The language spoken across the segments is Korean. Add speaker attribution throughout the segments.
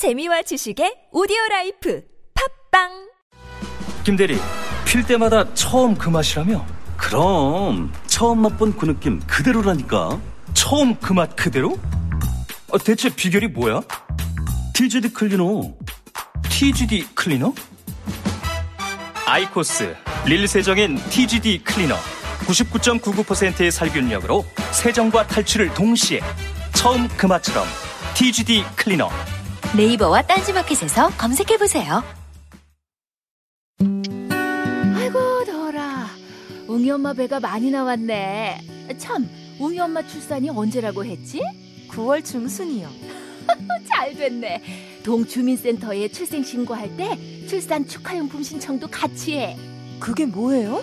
Speaker 1: 재미와 지식의 오디오 라이프 팟빵
Speaker 2: 김대리 필 때마다 처음 그 맛이라며? 그럼 처음 맛본 그 느낌 그대로라니까 처음 그 맛 그대로? 아, 대체 비결이 뭐야? TGD 클리너 TGD 클리너? 아이코스 릴 세정엔 TGD 클리너 99.99%의 살균력으로 세정과 탈취를 동시에 처음 그 맛처럼 TGD 클리너
Speaker 3: 네이버와 딴지마켓에서 검색해보세요.
Speaker 4: 아이고 더라 웅이 엄마 배가 많이 나왔네 참 웅이 엄마 출산이 언제라고 했지?
Speaker 5: 9월 중순이요.
Speaker 4: 잘 됐네 동주민센터에 출생 신고할 때 출산 축하용품 신청도 같이 해
Speaker 5: 그게 뭐예요?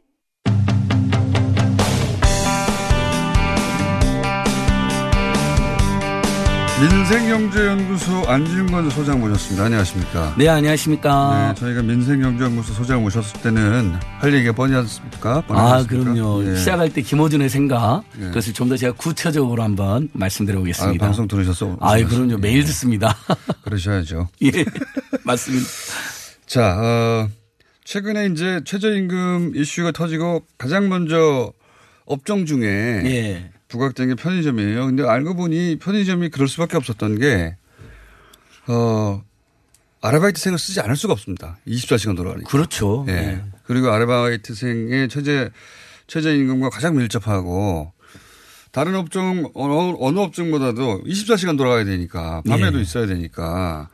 Speaker 6: 민생경제연구소 안진걸 소장 모셨습니다. 안녕하십니까?
Speaker 7: 네, 안녕하십니까.
Speaker 6: 네, 저희가 민생경제연구소 소장 모셨을 때는 할 얘기가 뻔하지 않습니까?
Speaker 7: 아,
Speaker 6: 않습니까?
Speaker 7: 그럼요.
Speaker 6: 예.
Speaker 7: 시작할 때 김어준의 생각,
Speaker 6: 예.
Speaker 7: 그것을 좀 더 제가 구체적으로 한번 말씀드려
Speaker 6: 아,
Speaker 7: 보겠습니다.
Speaker 6: 방송 들으셨어?
Speaker 7: 아, 그럼요. 매일
Speaker 6: 예.
Speaker 7: 듣습니다.
Speaker 6: 그러셔야죠.
Speaker 7: 예, 맞습니다.
Speaker 6: 자, 어, 최근에 이제 최저임금 이슈가 터지고 가장 먼저 업종 중에
Speaker 7: 예.
Speaker 6: 부각된 게 편의점이에요. 근데 알고 보니 편의점이 그럴 수밖에 없었던 게, 어, 아르바이트생을 쓰지 않을 수가 없습니다. 24시간 돌아가니까.
Speaker 7: 그렇죠.
Speaker 6: 예.
Speaker 7: 예.
Speaker 6: 그리고 아르바이트생의 최저, 최저임금과 가장 밀접하고 다른 업종, 어느, 어느 업종보다도 24시간 돌아가야 되니까 밤에도
Speaker 7: 예.
Speaker 6: 있어야 되니까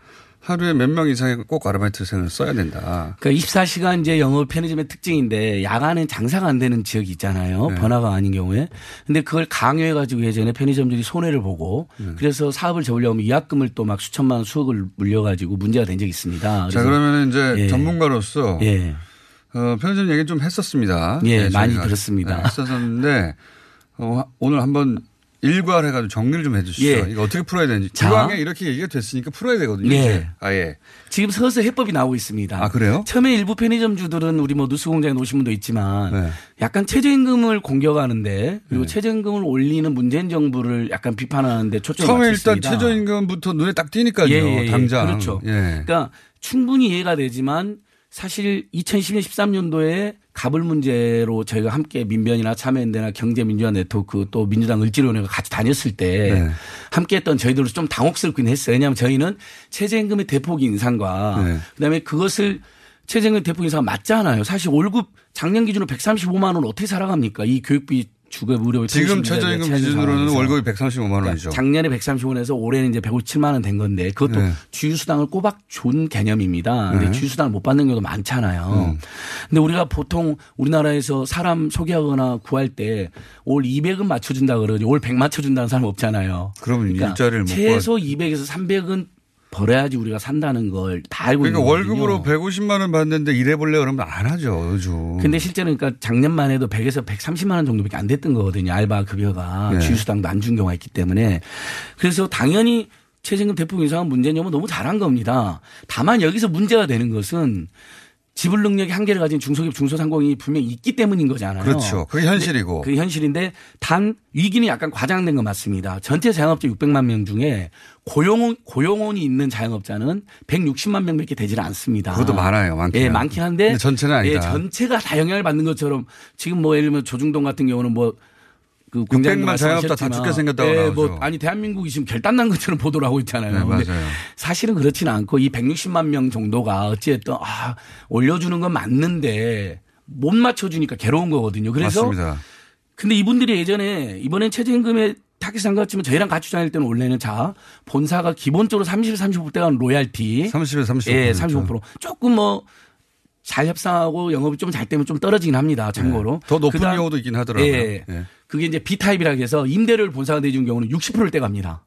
Speaker 6: 하루에 몇 명 이상의 꼭 아르바이트생을 써야 된다.
Speaker 7: 그러니까 24시간 이제 영업 편의점의 특징인데 야간엔 장사가 안 되는 지역이 있잖아요.
Speaker 6: 네.
Speaker 7: 번화가 아닌 경우에. 근데 그걸 강요해 가지고 예전에 편의점들이 손해를 보고
Speaker 6: 네.
Speaker 7: 그래서 사업을 접으려면 위약금을 또 막 수천만 원 수억을 물려 가지고 문제가 된 적이 있습니다.
Speaker 6: 자, 그러면 이제
Speaker 7: 예.
Speaker 6: 전문가로서
Speaker 7: 예.
Speaker 6: 어, 편의점 얘기 좀 했었습니다.
Speaker 7: 예, 많이
Speaker 6: 저희가.
Speaker 7: 들었습니다.
Speaker 6: 네, 했었는데 어, 오늘 한번 일괄 해가지고 정리를 좀 해주시죠.
Speaker 7: 예.
Speaker 6: 이거 어떻게 풀어야 되는지.
Speaker 7: 자.
Speaker 6: 기왕에 이렇게 얘기가 됐으니까 풀어야 되거든요.
Speaker 7: 예.
Speaker 6: 아예.
Speaker 7: 지금 서서 해법이 나오고 있습니다.
Speaker 6: 아, 그래요?
Speaker 7: 처음에 일부 편의점주들은 우리 뭐 뉴스공장에 오신 분도 있지만
Speaker 6: 네.
Speaker 7: 약간 최저임금을 공격하는데 그리고
Speaker 6: 네.
Speaker 7: 최저임금을 올리는 문재인 정부를 약간 비판하는데 초점을
Speaker 6: 처음에 일단. 최저임금부터 눈에 딱 띄니까요.
Speaker 7: 예, 예, 예.
Speaker 6: 당장.
Speaker 7: 그렇죠.
Speaker 6: 예.
Speaker 7: 그러니까 충분히 이해가 되지만 사실 2010년 13년도에 가불 문제로 저희가 함께 민변이나 참여연대나 경제민주화 네트워크 또 민주당 을지로원회가 같이 다녔을 때
Speaker 6: 네.
Speaker 7: 함께 했던 저희들도 좀 당혹스럽긴 했어요. 왜냐하면 저희는 최저임금의 대폭 인상과
Speaker 6: 네.
Speaker 7: 그다음에 그것을 최저임금 대폭 인상가 맞지 않아요. 사실 월급 작년 기준으로 135만 원 어떻게 살아갑니까? 이 교육비 주급 무료
Speaker 6: 지금 최저임금 기준으로는 월급이 135만 원이죠.
Speaker 7: 그러니까 작년에 130원에서 올해는 이제 157만 원 된 건데 그것도
Speaker 6: 네.
Speaker 7: 주휴수당을 꼬박 준 개념입니다. 근데
Speaker 6: 네.
Speaker 7: 주휴수당을 못 받는 경우도 많잖아요.
Speaker 6: 음.
Speaker 7: 근데 우리가 보통 우리나라에서 사람 소개하거나 구할 때 올 200은 맞춰준다 그러지 올 100 맞춰준다는 사람 없잖아요.
Speaker 6: 그러면 일자리를 못
Speaker 7: 최소 200에서 300은 벌어야지 우리가 산다는 걸 다 알고
Speaker 6: 그러니까
Speaker 7: 있는
Speaker 6: 월급으로
Speaker 7: 거거든요.
Speaker 6: 150만 원 받는데 일해볼래 그러면 안 하죠, 요즘.
Speaker 7: 근데 실제는 그러니까 작년만 해도 100에서 130만 원 정도밖에 안 됐던 거거든요. 알바 급여가
Speaker 6: 네.
Speaker 7: 주휴수당도 안 준 경우가 있기 때문에 그래서 당연히 최저임금 대폭 인상은 문재인 정부 너무 잘한 겁니다. 다만 여기서 문제가 되는 것은 지불 능력이 한계를 가진 중소기업 중소상공인이 분명히 있기 때문인 거잖아요.
Speaker 6: 그렇죠. 그게 현실이고.
Speaker 7: 그게 현실인데 단 위기는 약간 과장된 건 맞습니다. 전체 자영업자 600만 명 중에 고용원, 고용원이 있는 자영업자는 160만 명밖에 되질 않습니다.
Speaker 6: 그것도 많아요, 많긴.
Speaker 7: 예, 많긴 한데.
Speaker 6: 전체는 아니다.
Speaker 7: 예, 전체가 다 영향을 받는 것처럼 지금 뭐 예를 들면 조중동 같은 경우는 뭐 그 공장님
Speaker 6: 600만 자영업자 다
Speaker 7: 말씀하셨지만
Speaker 6: 죽게 생겼다고
Speaker 7: 예,
Speaker 6: 나오죠.
Speaker 7: 뭐 아니 대한민국이 지금 결단난 것처럼 보도를 하고 있잖아요.
Speaker 6: 네.
Speaker 7: 사실은 그렇지는 않고 이 160만 명 정도가 어찌됐든 아 올려주는 건 맞는데 못 맞춰주니까 괴로운 거거든요. 그래서
Speaker 6: 맞습니다.
Speaker 7: 근데 이분들이 예전에 이번엔 최저임금에 타깃한 것 같지만 저희랑 같이 다닐 때는 원래는 자 본사가 기본적으로 30, 35대가 로얄티
Speaker 6: 30에 35%.
Speaker 7: 예, 35% 조금 뭐잘 협상하고 영업이 좀 잘 되면 좀 떨어지긴 합니다. 참고로.
Speaker 6: 더 높은
Speaker 7: 그다음-
Speaker 6: 경우도 있긴 하더라고요.
Speaker 7: 예.
Speaker 6: 예.
Speaker 7: 그게 이제 B타입이라 해서 임대료를 본사가 내준 경우는 60%를 떼갑니다.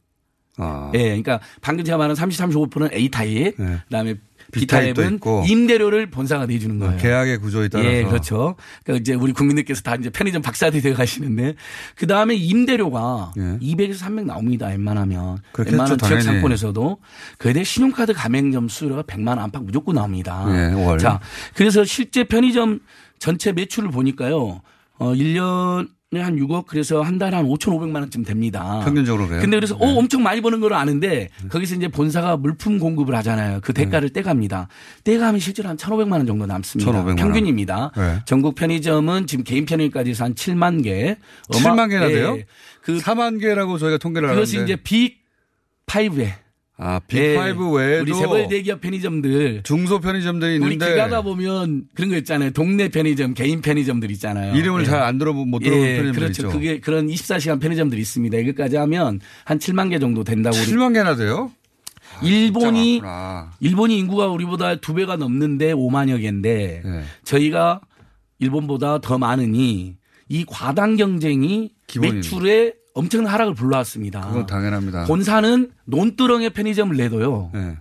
Speaker 6: 아.
Speaker 7: 예. 그러니까 방금 제가 말한 30, 35%는 A타입.
Speaker 6: 예.
Speaker 7: 그다음에 B타입은
Speaker 6: 있고.
Speaker 7: 임대료를 본사가 내주는 거예요.
Speaker 6: 계약의 구조에 따라서.
Speaker 7: 예, 그렇죠. 그러니까 이제 우리 국민들께서 다 이제 편의점 박사들이 되어 가시는데 그 다음에 임대료가
Speaker 6: 예.
Speaker 7: 200에서 300 나옵니다. 웬만하면.
Speaker 6: 그렇겠죠,
Speaker 7: 웬만한 지역. 상권에서도 그에 대해 신용카드 가맹점 수수료가 100만 원 안팎 무조건 나옵니다.
Speaker 6: 예, 월.
Speaker 7: 자, 그래서 실제 편의점 전체 매출을 보니까요. 어, 1년에 한 6억 그래서 한 달에 한 5,500만 원쯤 됩니다.
Speaker 6: 평균적으로 그래요.
Speaker 7: 근데 그래서
Speaker 6: 네.
Speaker 7: 어 엄청 많이 버는 걸 아는데 거기서 이제 본사가 물품 공급을 하잖아요. 그 대가를
Speaker 6: 네.
Speaker 7: 떼갑니다. 떼가면 실제로 한 1,500만 원 정도 남습니다.
Speaker 6: 1,500만 원.
Speaker 7: 평균입니다.
Speaker 6: 네.
Speaker 7: 전국 편의점은 지금 개인 편의점까지 해서 한 7만 개.
Speaker 6: 7만 개나
Speaker 7: 예,
Speaker 6: 돼요?
Speaker 7: 그
Speaker 6: 4만 개라고 저희가 통계를
Speaker 7: 그것이
Speaker 6: 하는데.
Speaker 7: 이제 빅 5에
Speaker 6: 아, 빅5 외에도
Speaker 7: 예. 우리 재벌 대기업 편의점들
Speaker 6: 중소 편의점들이
Speaker 7: 우리
Speaker 6: 있는데
Speaker 7: 길 가다 보면 그런 거 있잖아요. 동네 편의점, 개인 편의점들 있잖아요.
Speaker 6: 이름을
Speaker 7: 예.
Speaker 6: 잘안 들어본 못 들어본
Speaker 7: 예,
Speaker 6: 편의점들
Speaker 7: 그렇죠.
Speaker 6: 있죠.
Speaker 7: 그게 그런 24시간 편의점들이 있습니다. 이것까지 하면 한 7만 개 정도 된다고 우리
Speaker 6: 7만 개나 돼요?
Speaker 7: 일본이
Speaker 6: 진짜 많구나.
Speaker 7: 일본이 인구가 우리보다 두 배가 넘는데 5만여 개인데
Speaker 6: 예.
Speaker 7: 저희가 일본보다 더 많으니 이 과당 경쟁이
Speaker 6: 기본이네.
Speaker 7: 매출에 엄청난 하락을 불러왔습니다.
Speaker 6: 그건 당연합니다.
Speaker 7: 본사는 논두렁에 편의점을 내도요.
Speaker 6: 예.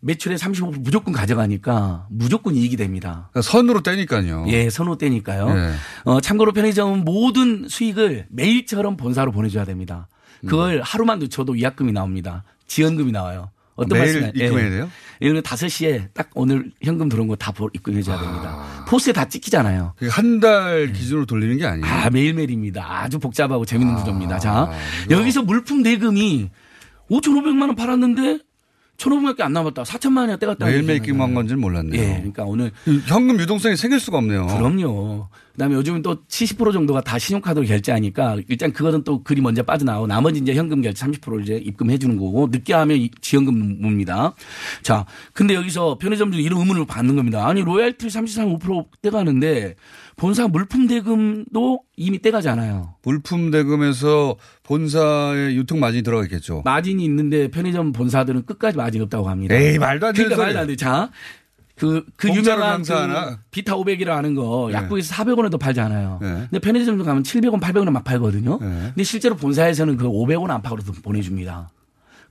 Speaker 7: 매출의 35% 무조건 가져가니까 무조건 이익이 됩니다.
Speaker 6: 그러니까 선으로 떼니까요.
Speaker 7: 예, 선호 때니까요.
Speaker 6: 예.
Speaker 7: 어, 참고로 편의점은 모든 수익을 매일처럼 본사로 보내줘야 됩니다. 그걸 하루만 늦춰도 위약금이 나옵니다. 지원금이 나와요. 어떤
Speaker 6: 매일
Speaker 7: 말씀
Speaker 6: 입금해야 돼요?
Speaker 7: 예를 들어 5시에 딱 오늘 현금 들어온 거 다 입금해 줘야
Speaker 6: 아.
Speaker 7: 됩니다. 포스에 다 찍히잖아요.
Speaker 6: 한 달 기준으로 돌리는 게 아니에요.
Speaker 7: 아, 매일매일입니다. 아주 복잡하고 재밌는 구조입니다. 자,
Speaker 6: 이거.
Speaker 7: 여기서 물품 대금이 5,500만 원 팔았는데 1,500만 안 남았다. 4천만 원이나 떼갔다.
Speaker 6: 매일매일 입금한 건지는 몰랐네요.
Speaker 7: 예, 그러니까 오늘
Speaker 6: 현금 유동성이 생길 수가 없네요.
Speaker 7: 그럼요. 그다음에 요즘은 또 70% 정도가 다 신용카드로 결제하니까 일단 그거는 또 글이 먼저 빠져나오고 나머지 이제 현금 결제 30%를 이제 입금해 주는 거고 늦게 하면 이 지원금 뭡니다. 자, 근데 여기서 편의점들이 이런 의문을 받는 겁니다. 아니 로얄티 33, 5% 떼가는데 본사 물품 대금도 이미 떼가잖아요.
Speaker 6: 물품 대금에서 본사의 유통 마진이 들어가 있겠죠.
Speaker 7: 마진이 있는데 편의점 본사들은 끝까지 마진 없다고 합니다.
Speaker 6: 에이, 말도 안 되는
Speaker 7: 그러니까. 말도 안 돼. 자, 그, 그 유명한 그? 비타 500이라 하는 거
Speaker 6: 네.
Speaker 7: 약국에서 400원에도 팔잖아요.
Speaker 6: 네.
Speaker 7: 근데 편의점 가면 700원, 800원 막 팔거든요.
Speaker 6: 네.
Speaker 7: 근데 실제로 본사에서는 그 500원 안팎으로도 보내줍니다.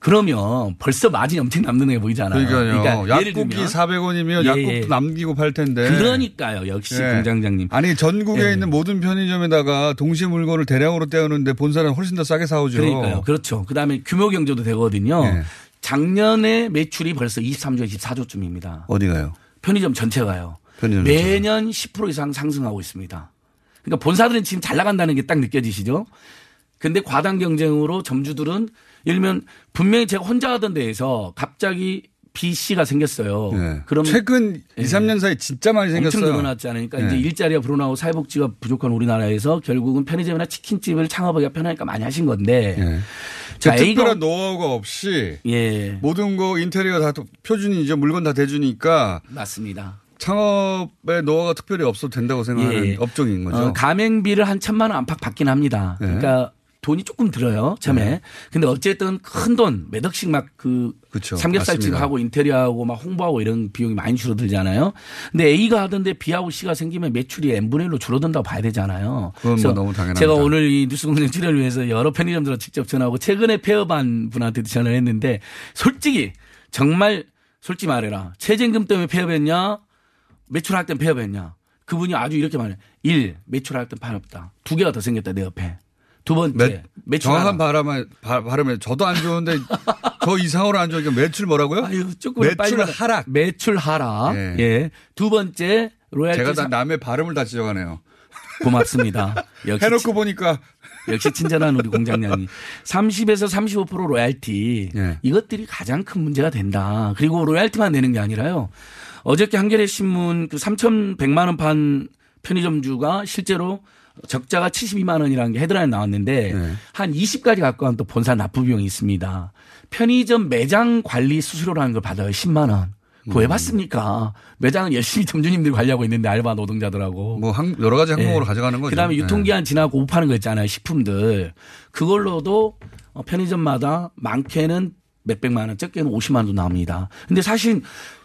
Speaker 7: 그러면 벌써 마진이 엄청 남는 게 보이잖아요.
Speaker 6: 그러니까요.
Speaker 7: 예를
Speaker 6: 약국이
Speaker 7: 들면
Speaker 6: 400원이면
Speaker 7: 예,
Speaker 6: 약국도
Speaker 7: 예.
Speaker 6: 남기고 팔 텐데.
Speaker 7: 그러니까요. 역시
Speaker 6: 예.
Speaker 7: 공장장님.
Speaker 6: 아니 전국에
Speaker 7: 예.
Speaker 6: 있는 모든 편의점에다가 동시 물건을 대량으로 떼우는데 본사는 훨씬 더 싸게 사오죠.
Speaker 7: 그러니까요. 그렇죠. 그 다음에 규모 경제도 되거든요.
Speaker 6: 예.
Speaker 7: 작년에 매출이 벌써 23조, 24조쯤입니다.
Speaker 6: 어디가요?
Speaker 7: 편의점 전체가요.
Speaker 6: 편의점
Speaker 7: 매년 10% 이상 상승하고 있습니다. 그러니까 본사들은 지금 잘 나간다는 게 딱 느껴지시죠? 근데 과당 경쟁으로 점주들은 예를 들면 분명히 제가 혼자 하던 데에서 갑자기 B 씨가 생겼어요.
Speaker 6: 예.
Speaker 7: 그럼
Speaker 6: 최근
Speaker 7: 예.
Speaker 6: 2, 3년 사이 진짜 많이
Speaker 7: 엄청
Speaker 6: 생겼어요.
Speaker 7: 늘어났잖아요. 그러니까
Speaker 6: 예.
Speaker 7: 이제 일자리가 불어나고 사회복지가 부족한 우리나라에서 결국은 편의점이나 치킨집을 창업하기가 편하니까 많이 하신 건데.
Speaker 6: 예.
Speaker 7: 자,
Speaker 6: 특별한 노하우가 없이
Speaker 7: 예.
Speaker 6: 모든 거 인테리어 다 표준이죠. 물건 다 대주니까
Speaker 7: 맞습니다.
Speaker 6: 창업의 노하우가 특별히 없어도 된다고 생각하는
Speaker 7: 예.
Speaker 6: 업종인 거죠.
Speaker 7: 어, 가맹비를 한 천만 원 안팎 받긴 합니다.
Speaker 6: 네.
Speaker 7: 그러니까 돈이 조금 들어요. 처음에.
Speaker 6: 네.
Speaker 7: 근데 어쨌든 큰 돈, 몇 억씩 막그
Speaker 6: 그쵸.
Speaker 7: 삼겹살집. 하고 인테리어하고 막 홍보하고 이런 비용이 많이 줄어들잖아요. 근데 A가 하던데 B하고 C가 생기면 매출이 N분의 1로 줄어든다고 봐야 되잖아요.
Speaker 6: 그건 뭐 너무 당연합니다.
Speaker 7: 제가 오늘 이 뉴스공장 출연을 위해서 여러 편의점들과 직접 전화하고 최근에 폐업한 분한테도 전화를 했는데 솔직히 정말 솔직히 말해라. 최저임금 때문에 폐업했냐? 매출할 땐 폐업했냐? 그분이 아주 이렇게 말해. 일, 매출할 땐 팔없다. 두 개가 더 생겼다, 내 옆에. 두 번째,
Speaker 6: 매-
Speaker 7: 매출
Speaker 6: 정확한 바- 발음에 저도 안 좋은데 저 이상으로 안 좋으니까 매출 뭐라고요?
Speaker 7: 아유, 조금
Speaker 6: 매출. 하락.
Speaker 7: 매출 하락.
Speaker 6: 예.
Speaker 7: 예. 두 번째, 로얄티
Speaker 6: 제가 다
Speaker 7: 사-
Speaker 6: 남의 발음을 다 지적하네요.
Speaker 7: 고맙습니다. 역시
Speaker 6: 해놓고 보니까
Speaker 7: 역시 친절한 우리 공장장님. 30에서 35% 로얄티.
Speaker 6: 예.
Speaker 7: 이것들이 가장 큰 문제가 된다. 그리고 로얄티만 내는 게 아니라요. 어저께 한겨레 신문 그 3,100만 원판 편의점주가 실제로 적자가 72만 원이라는 게 헤드라인 나왔는데
Speaker 6: 네.
Speaker 7: 한 20가지 가까운 또 본사 납부 비용이 있습니다. 편의점 매장 관리 수수료라는 걸 받아요. 10만 원. 그거
Speaker 6: 음.
Speaker 7: 왜 받습니까? 매장은 열심히 점주님들이 관리하고 있는데 알바 노동자들하고.
Speaker 6: 뭐 한- 여러 가지 항목으로
Speaker 7: 예.
Speaker 6: 가져가는 거죠.
Speaker 7: 그다음에
Speaker 6: 네.
Speaker 7: 유통기한 지나고 못 파는 거 있잖아요. 식품들. 그걸로도 어, 편의점마다 많게는 몇백만 원, 적게는 50만 원도 나옵니다. 근데 사실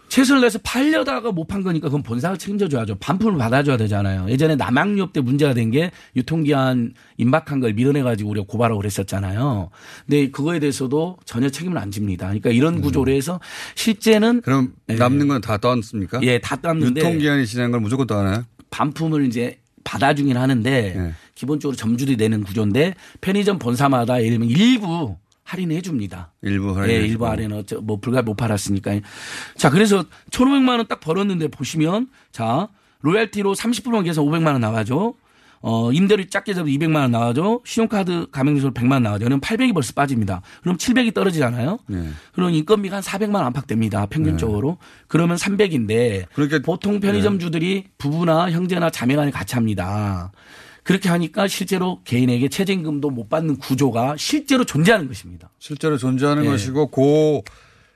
Speaker 7: 최선을 내서 팔려다가 못 판 거니까 그건 본사가 책임져줘야죠. 반품을 받아줘야 되잖아요. 예전에 남양유업 때 문제가 된 게 유통기한 임박한 걸 밀어내가지고 우리가 고발하고 그랬었잖아요. 근데 그거에 대해서도 전혀 책임을 안 집니다. 그러니까 이런 구조로 해서 실제는
Speaker 6: 음. 그럼
Speaker 7: 예.
Speaker 6: 남는 건다 떴습니까?
Speaker 7: 예, 다 땄는데
Speaker 6: 유통기한이 지난 걸 무조건 떠나요?
Speaker 7: 반품을 이제 받아주긴 하는데
Speaker 6: 네.
Speaker 7: 기본적으로 점주들이 내는 구조인데 편의점 본사마다 예를 들면 일부 할인해 줍니다.
Speaker 6: 일부 할인.
Speaker 7: 예, 일부 할인은 어쩌- 뭐 불가 못 팔았으니까. 자, 그래서 1,500만 원 딱 벌었는데 보시면 자, 로얄티로 30%만 계산 500만 원 나가죠. 어, 임대료 작게 잡으면 200만 원 나가죠. 신용카드 가맹점 수수료 100만 원 나가죠. 그럼 800이 벌써 빠집니다. 그럼 700이 떨어지잖아요.
Speaker 6: 네.
Speaker 7: 그럼 인건비가 한 400만 원 안팎됩니다. 평균적으로. 그러면 300인데
Speaker 6: 그러니까
Speaker 7: 보통 편의점주들이 부부나 형제나 자매 간에 같이 합니다. 그렇게 하니까 실제로 개인에게 최저임금도 못 받는 구조가 실제로 존재하는 것입니다.
Speaker 6: 실제로 존재하는
Speaker 7: 예.
Speaker 6: 것이고 고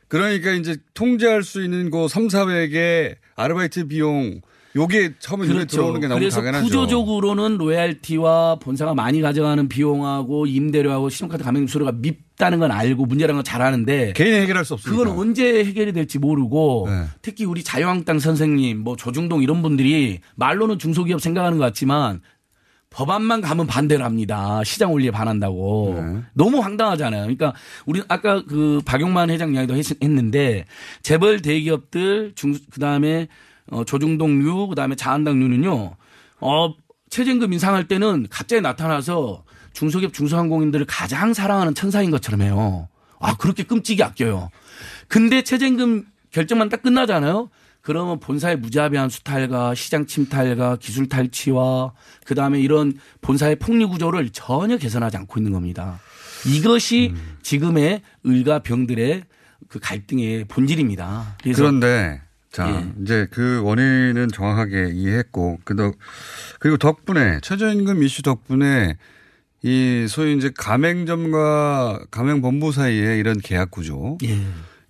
Speaker 6: 그러니까 이제 통제할 수 있는 고 3, 400의 아르바이트 비용 요게 처음에 눈에 들어오는 게 너무
Speaker 7: 그래서
Speaker 6: 당연하죠.
Speaker 7: 구조적으로는 로얄티와 본사가 많이 가져가는 비용하고 임대료하고 신용카드 가맹 수수료가 밉다는 건 알고 문제라는 건 잘 아는데
Speaker 6: 개인이 해결할 수 없으니까.
Speaker 7: 그건 언제 해결이 될지 모르고
Speaker 6: 네.
Speaker 7: 특히 우리 자유한국당 선생님 뭐 조중동 이런 분들이 말로는 중소기업 생각하는 것 같지만 법안만 가면 반대를 합니다. 시장 원리에 반한다고.
Speaker 6: 네.
Speaker 7: 너무 황당하잖아요. 그러니까 우리 아까 그 박용만 회장 이야기도 했- 했는데 재벌 대기업들 중 그다음에 어 조중동류 그다음에 자한당류는요. 어 최저임금 인상할 때는 갑자기 나타나서 중소기업 중소항공인들을 가장 사랑하는 천사인 것처럼 해요. 아 그렇게 끔찍이 아껴요. 근데 최저임금 결정만 딱 끝나잖아요. 그러면 본사의 무자비한 수탈과 시장 침탈과 기술 탈취와 그다음에 이런 본사의 폭리 구조를 전혀 개선하지 않고 있는 겁니다. 이것이 지금의 을과 병들의 그 갈등의 본질입니다.
Speaker 6: 그런데 자
Speaker 7: 예.
Speaker 6: 이제 그 원인은 정확하게 이해했고 그도 그리고 덕분에 최저임금 이슈 덕분에 이 소위 이제 가맹점과 가맹본부 사이에 이런 계약 구조
Speaker 7: 예.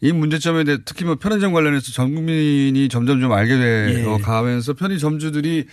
Speaker 6: 이 문제점에 대해 특히 뭐 편의점 관련해서 전 국민이 점점 좀 알게 되어
Speaker 7: 예.
Speaker 6: 가면서 편의점주들이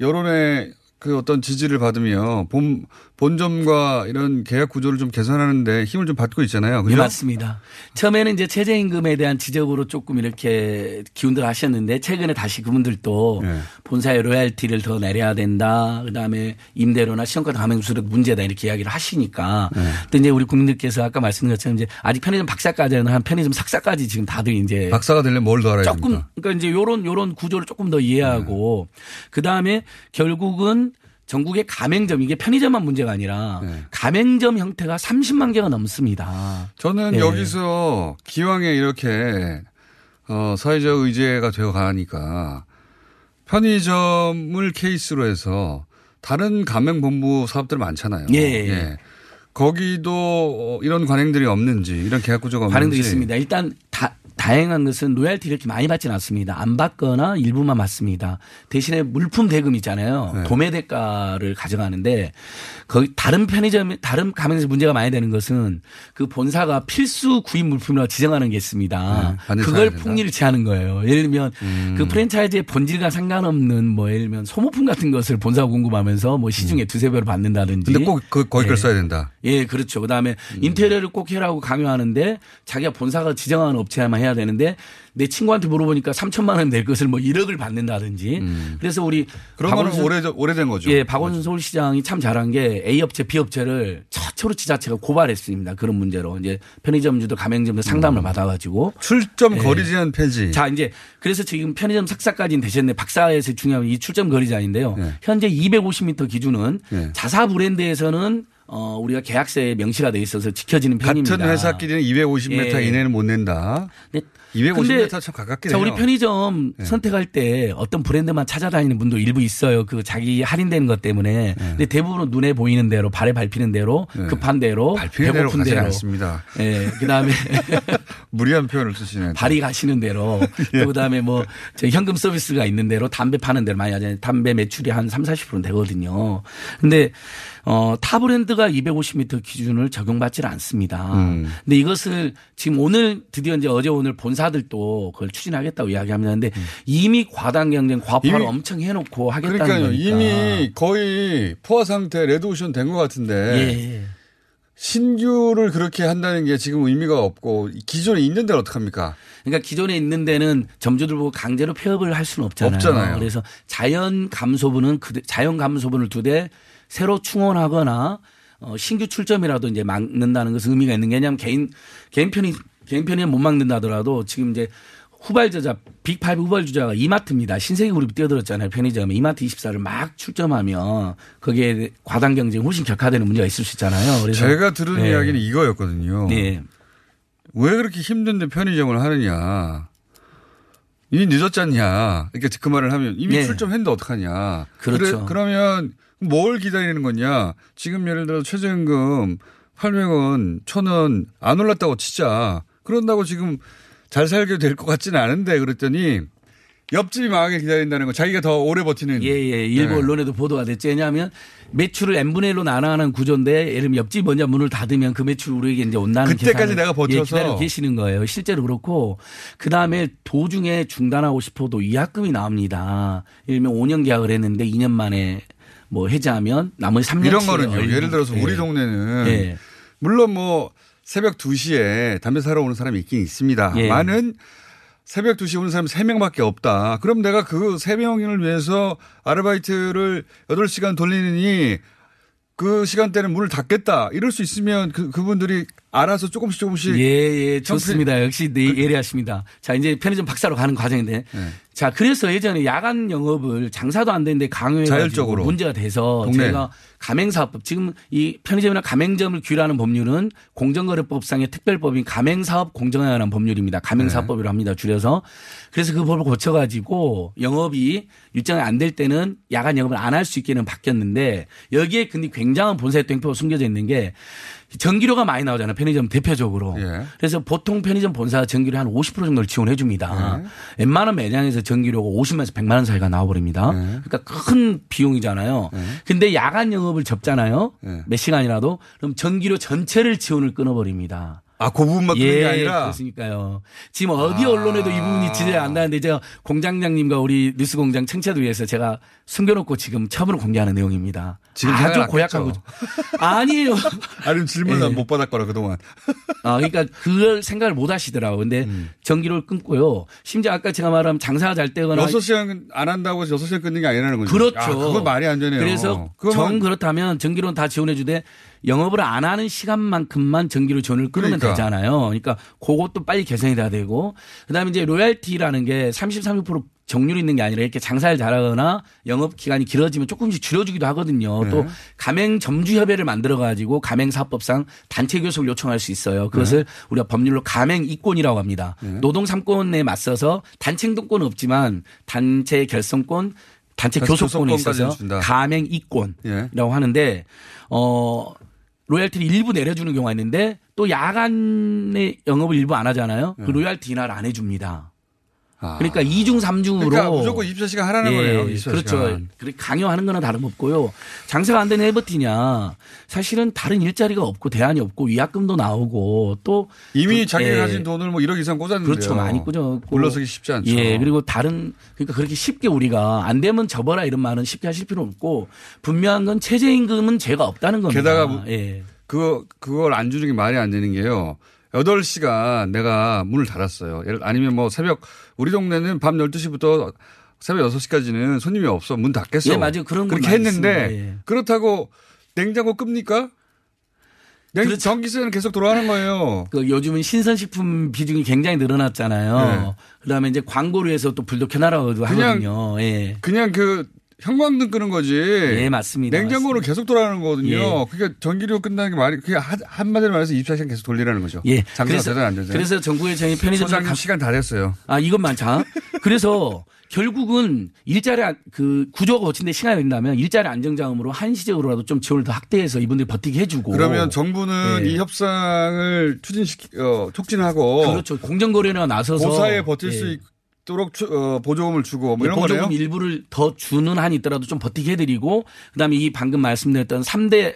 Speaker 6: 여론의 그 어떤 지지를 받으며 본, 본점과 이런 계약 구조를 좀 개선하는데 힘을 좀 받고 있잖아요.
Speaker 7: 예,
Speaker 6: 그죠?
Speaker 7: 맞습니다. 처음에는 이제 최저임금에 대한 지적으로 조금 이렇게 기운들 하셨는데 최근에 다시 그분들도
Speaker 6: 네.
Speaker 7: 본사의 로얄티를 더 내려야 된다. 그 다음에 임대료나 시험카드 가맹수도 문제다 이렇게 이야기를 하시니까.
Speaker 6: 네.
Speaker 7: 또 이제 우리 국민들께서 아까 말씀드린 것처럼 이제 아직 편의점 박사까지는 한 편의점 석사까지 지금 다들 이제
Speaker 6: 박사가 되려면 뭘 더 알아야
Speaker 7: 조금
Speaker 6: 됩니까?
Speaker 7: 그러니까 이제 요런 요런 구조를 조금 더 이해하고 그 다음에 결국은 전국의 가맹점 이게 편의점만 문제가 아니라
Speaker 6: 네.
Speaker 7: 가맹점 형태가 30만 개가 넘습니다.
Speaker 6: 저는
Speaker 7: 예.
Speaker 6: 여기서 기왕에 이렇게 어, 사회적 의제가 되어 가니까 편의점을 케이스로 해서 다른 가맹본부 사업들 많잖아요.
Speaker 7: 예.
Speaker 6: 거기도 어, 이런 관행들이 없는지 이런 계약 구조가 없는지
Speaker 7: 반응도 있습니다. 일단 다, 다행한 것은 로얄티를 이렇게 많이 받지는 않습니다. 안 받거나 일부만 받습니다. 대신에 물품 대금 있잖아요.
Speaker 6: 네.
Speaker 7: 도매 대가를 가져가는데 거기 다른 편의점 다른 가맹에서 문제가 많이 되는 것은 그 본사가 필수 구입 물품이라고 지정하는 게
Speaker 6: 네,
Speaker 7: 있습니다.
Speaker 6: 반드시
Speaker 7: 그걸. 폭리를취하는 거예요. 예를 들면
Speaker 6: 음.
Speaker 7: 그 프랜차이즈의 본질과 상관없는 뭐 예를 들면 소모품 같은 것을 본사가 공급하면서 뭐 시중에 두세 배로 받는다든지.
Speaker 6: 음. 근데 꼭 그, 거기 걸
Speaker 7: 예.
Speaker 6: 써야 된다.
Speaker 7: 예, 그렇죠. 그다음에
Speaker 6: 음.
Speaker 7: 인테리어를 꼭 해라고 강요하는데 자기가 본사가 지정하는 업체만 해야 되는데 내 친구한테 물어보니까 3천만 원 낼 것을 뭐 1억을 받는다든지. 그래서 우리
Speaker 6: 음. 그런 거는 오래 오래된 거죠.
Speaker 7: 예, 박원순 서울시장이 참 잘한 게 A 업체, B 업체를 최초로 지자체가 고발했습니다. 그런 문제로 이제 편의점주도 가맹점도 상담을 받아가지고
Speaker 6: 출점
Speaker 7: 예.
Speaker 6: 거리 제한 폐지.
Speaker 7: 자, 이제 그래서 지금 편의점 석사까지는 되셨는데 박사에서 중요한 이 출점 거리 제한인데요.
Speaker 6: 네.
Speaker 7: 현재 250m 기준은
Speaker 6: 네.
Speaker 7: 자사 브랜드에서는 어 우리가 계약서에 명시가 돼 있어서 지켜지는 편입니다.
Speaker 6: 같은 회사끼리는 250m
Speaker 7: 예.
Speaker 6: 이내는 못 낸다.
Speaker 7: 근데
Speaker 6: 250m 참 가깝게
Speaker 7: 자, 우리
Speaker 6: 돼요.
Speaker 7: 편의점
Speaker 6: 네.
Speaker 7: 선택할 때 어떤 브랜드만 찾아다니는 분도 일부 있어요. 그 자기 할인되는 것 때문에. 근데 대부분은 눈에 보이는 대로, 발에 밟히는 대로,
Speaker 6: 네.
Speaker 7: 급한 대로, 배고픈 대로.
Speaker 6: 않습니다.
Speaker 7: 예. 그다음에
Speaker 6: 무리한 표현을 쓰시네.
Speaker 7: 발이 가시는 대로
Speaker 6: 예.
Speaker 7: 또 그다음에 뭐저 현금 서비스가 있는 대로 담배 파는 대로 많이 하잖아요. 담배 매출이 한 3, 40% 되거든요. 근데 어, 타 브랜드가 250m 기준을 적용받지 않습니다.
Speaker 6: 음.
Speaker 7: 근데 이것을 지금 오늘 드디어 이제 어제 오늘 본사들도 그걸 추진하겠다고 이야기합니다. 근데 이미 과당 경쟁 과파를
Speaker 6: 음.
Speaker 7: 엄청 해놓고 하겠다는
Speaker 6: 그러니까요.
Speaker 7: 거니까.
Speaker 6: 이미 거의 포화 상태 레드오션 된 것 같은데
Speaker 7: 예.
Speaker 6: 신규를 그렇게 한다는 게 지금 의미가 없고 기존에 있는 데는 어떡합니까?
Speaker 7: 그러니까 기존에 있는 데는 점주들 보고 강제로 폐업을 할 수는 없잖아요.
Speaker 6: 없잖아요.
Speaker 7: 그래서 자연 감소분은 그 자연 감소분을 두 대 새로 충원하거나 어, 신규 출점이라도 이제 막는다는 것은 의미가 있는 게 왜냐하면 개인 개인 편이 개인 편이 못 막는다 하더라도 지금 이제 후발주자 빅파이브 후발주자가 이마트입니다. 신세계 그룹이 뛰어들었잖아요. 편의점에 이마트 24를 막 출점하면 거기에 과당 경쟁이 훨씬 격화되는 문제가 있을 수 있잖아요. 그래서
Speaker 6: 제가 들은
Speaker 7: 네.
Speaker 6: 이야기는 이거였거든요.
Speaker 7: 네.
Speaker 6: 왜 그렇게 힘든데 편의점을 하느냐. 이미 늦었잖냐. 이렇게 그 말을 하면 이미
Speaker 7: 네.
Speaker 6: 출점했는데 어떡하냐.
Speaker 7: 그렇죠.
Speaker 6: 그러면 뭘 기다리는 거냐. 지금 예를 들어 최저임금 800원, 1000원 안 올랐다고 치자. 그런다고 지금 잘 살게 될 것 같지는 않은데 그랬더니 옆집이 망하게 기다린다는 거 자기가 더 오래 버티는.
Speaker 7: 예, 예. 일부
Speaker 6: 네.
Speaker 7: 언론에도 보도가 됐죠. 왜냐하면 매출을 n분의 1로 나눠가는 구조인데 예를 들면 옆집 먼저 문을 닫으면 그 매출 우리에게 이제 온다는
Speaker 6: 그때까지 내가 버텨서.
Speaker 7: 예, 기다리고 계시는 거예요. 실제로 그렇고 그다음에 도중에 중단하고 싶어도 위약금이 나옵니다. 예를 들면 5년 계약을 했는데 2년 만에 뭐 해지하면 나머지 3년
Speaker 6: 이런 거는요. 예를 들어서 우리 동네는
Speaker 7: 예.
Speaker 6: 물론 뭐 새벽 2시에 담배 사러 오는 사람이 있긴 있습니다.
Speaker 7: 예.
Speaker 6: 많은 새벽 2시에 오는 사람이 3명밖에 없다. 그럼 내가 그 3명을 위해서 아르바이트를 8시간 돌리느니 그 시간대는 문을 닫겠다. 이럴 수 있으면 그, 그분들이 알아서 조금씩 조금씩.
Speaker 7: 예, 예, 좋습니다. 역시 네, 예리하십니다. 자, 이제 편의점 박사로 가는 과정인데.
Speaker 6: 네.
Speaker 7: 자, 그래서 예전에 야간 영업을 장사도 안 되는데 강요해가지고
Speaker 6: 자율적으로.
Speaker 7: 문제가 돼서
Speaker 6: 동네.
Speaker 7: 제가 가맹사업법 지금 이 편의점이나 가맹점을 규율하는 법률은 공정거래법상의 특별법인 가맹사업 공정에 관한 법률입니다. 가맹사업법이라고 합니다. 줄여서. 그래서 그 법을 고쳐 가지고 영업이 일정이 안 될 때는 야간 영업을 안 할 수 있게는 바뀌었는데 여기에 근데 굉장한 본사의 땡표가 숨겨져 있는 게 전기료가 많이 나오잖아요. 편의점 대표적으로.
Speaker 6: 예.
Speaker 7: 그래서 보통 편의점 본사 전기료 한 50% 정도를 지원해 줍니다. 웬만한 매장에서 전기료가 50만에서 100만 원 사이가 나와버립니다. 그러니까 큰 비용이잖아요. 근데 야간 영업을 접잖아요.
Speaker 6: 네.
Speaker 7: 몇 시간이라도 그럼 전기료 전체를 지원을 끊어버립니다.
Speaker 6: 아, 그 부분만 끊는 게 아니라.
Speaker 7: 그렇으니까요. 지금 어디
Speaker 6: 아.
Speaker 7: 언론에도 이 부분이 지적이 안 나는데 제가 공장장님과 우리 뉴스 공장 청취자들 위해서 제가 숨겨놓고 지금 처음으로 공개하는 내용입니다.
Speaker 6: 지금
Speaker 7: 아주 고약한. 거죠. 아니에요.
Speaker 6: 아니면 질문을
Speaker 7: 예.
Speaker 6: 못 받았거나 그동안.
Speaker 7: 아, 그러니까 그걸 생각을 못 하시더라고요. 근데
Speaker 6: 음.
Speaker 7: 전기료를 끊고요. 심지어 아까 제가 말한 장사가 잘 되거나
Speaker 6: 6시간 안 한다고 해서 6시간 끊는 게 아니라는 거죠.
Speaker 7: 그렇죠.
Speaker 6: 아, 그건 말이 안 되네요.
Speaker 7: 그래서 정 그렇다면 전기료는 다 지원해 주되 영업을 안 하는 시간만큼만 전기료 지원을 끊으면
Speaker 6: 그러니까.
Speaker 7: 되잖아요. 그러니까 그것도 빨리 개선이 돼야 되고 그다음에 이제 로얄티라는 게 33, 36% 정률이 있는 게 아니라 이렇게 장사를 잘하거나 영업 기간이 길어지면 조금씩 줄여주기도 하거든요.
Speaker 6: 네.
Speaker 7: 또 가맹 점주 협의회를 만들어 가지고 가맹 사업법상 단체 교섭을 요청할 수 있어요. 그것을
Speaker 6: 네.
Speaker 7: 우리가 법률로 가맹 이권이라고 합니다. 노동 삼권에 맞서서 단체 행동권은 없지만 단체 결성권 단체 교섭권이 있어서
Speaker 6: 준다.
Speaker 7: 가맹 이권이라고
Speaker 6: 예.
Speaker 7: 하는데 어 로얄티를 일부 내려주는 경우가 있는데 또 야간에 영업을 일부 안 하잖아요. 그 로얄티 인하를 안 해줍니다.
Speaker 6: 예. 아.
Speaker 7: 그러니까 2중 3중으로
Speaker 6: 그러니까 무조건 24시간 하라는 거예요. 24시간.
Speaker 7: 그렇죠. 강요하는 거나 다름없고요. 장사가 안 되는 해 버티냐. 사실은 다른 일자리가 없고 대안이 없고 위약금도 나오고 또
Speaker 6: 이미
Speaker 7: 그-
Speaker 6: 자기가
Speaker 7: 예.
Speaker 6: 가진 돈을 뭐 1억 이상 꽂았는데요.
Speaker 7: 그렇죠. 많이 꽂았고.
Speaker 6: 물러서기 쉽지 않죠.
Speaker 7: 예. 그리고 다른 그러니까 그렇게 쉽게 우리가 안 되면 접어라 이런 말은 쉽게 하실 필요 없고 분명한 건 최저임금은 죄가 없다는 겁니다.
Speaker 6: 게다가 뭐-
Speaker 7: 예.
Speaker 6: 그거, 그걸 안 주는 게 말이 안 되는 게요. 8시간 내가 문을 닫았어요. 예를 아니면 뭐 새벽, 우리 동네는 밤 12시부터 새벽 6시까지는 손님이 없어. 문 닫겠어.
Speaker 7: 예, 맞아요. 그런 건
Speaker 6: 그렇게 했는데.
Speaker 7: 예.
Speaker 6: 그렇다고 냉장고 끕니까? 냉,
Speaker 7: 그렇죠.
Speaker 6: 전기세는 계속 돌아가는 거예요.
Speaker 7: 그 요즘은 신선식품 비중이 굉장히 늘어났잖아요.
Speaker 6: 네.
Speaker 7: 그다음에 이제 광고를 해서 또 불도 켜놔라고 하거든요. 예.
Speaker 6: 그냥 그 형광등 끄는 거지.
Speaker 7: 예, 맞습니다.
Speaker 6: 냉장고로 계속 돌아가는 거거든요.
Speaker 7: 예.
Speaker 6: 그러니까 전기료 끝나는 게 말이 그게 한- 한마디로 말해서 24시간 계속 돌리라는 거죠.
Speaker 7: 예.
Speaker 6: 장사가 되든 안 되든.
Speaker 7: 그래서 정부의장이 편의점
Speaker 6: 소장님 시간 다 됐어요.
Speaker 7: 아, 이것만 자. 그래서 결국은 일자리 안- 그 구조가 거친데 시간이 된다면 일자리 안정자금으로 한시적으로라도 좀 지원을 더 확대해서 이분들 버티게 해주고.
Speaker 6: 그러면 정부는
Speaker 7: 예.
Speaker 6: 이 협상을 추진시키, 어, 촉진하고.
Speaker 7: 그렇죠. 공정거래가 나서서
Speaker 6: 고사에 버틸
Speaker 7: 예.
Speaker 6: 수있 도록 추- 어, 보조금을 주고 뭐
Speaker 7: 예,
Speaker 6: 이런
Speaker 7: 보조금
Speaker 6: 거네요.
Speaker 7: 일부를 더 주는 한이 있더라도 좀 버티게 해드리고 그다음에 이 방금 말씀드렸던 3대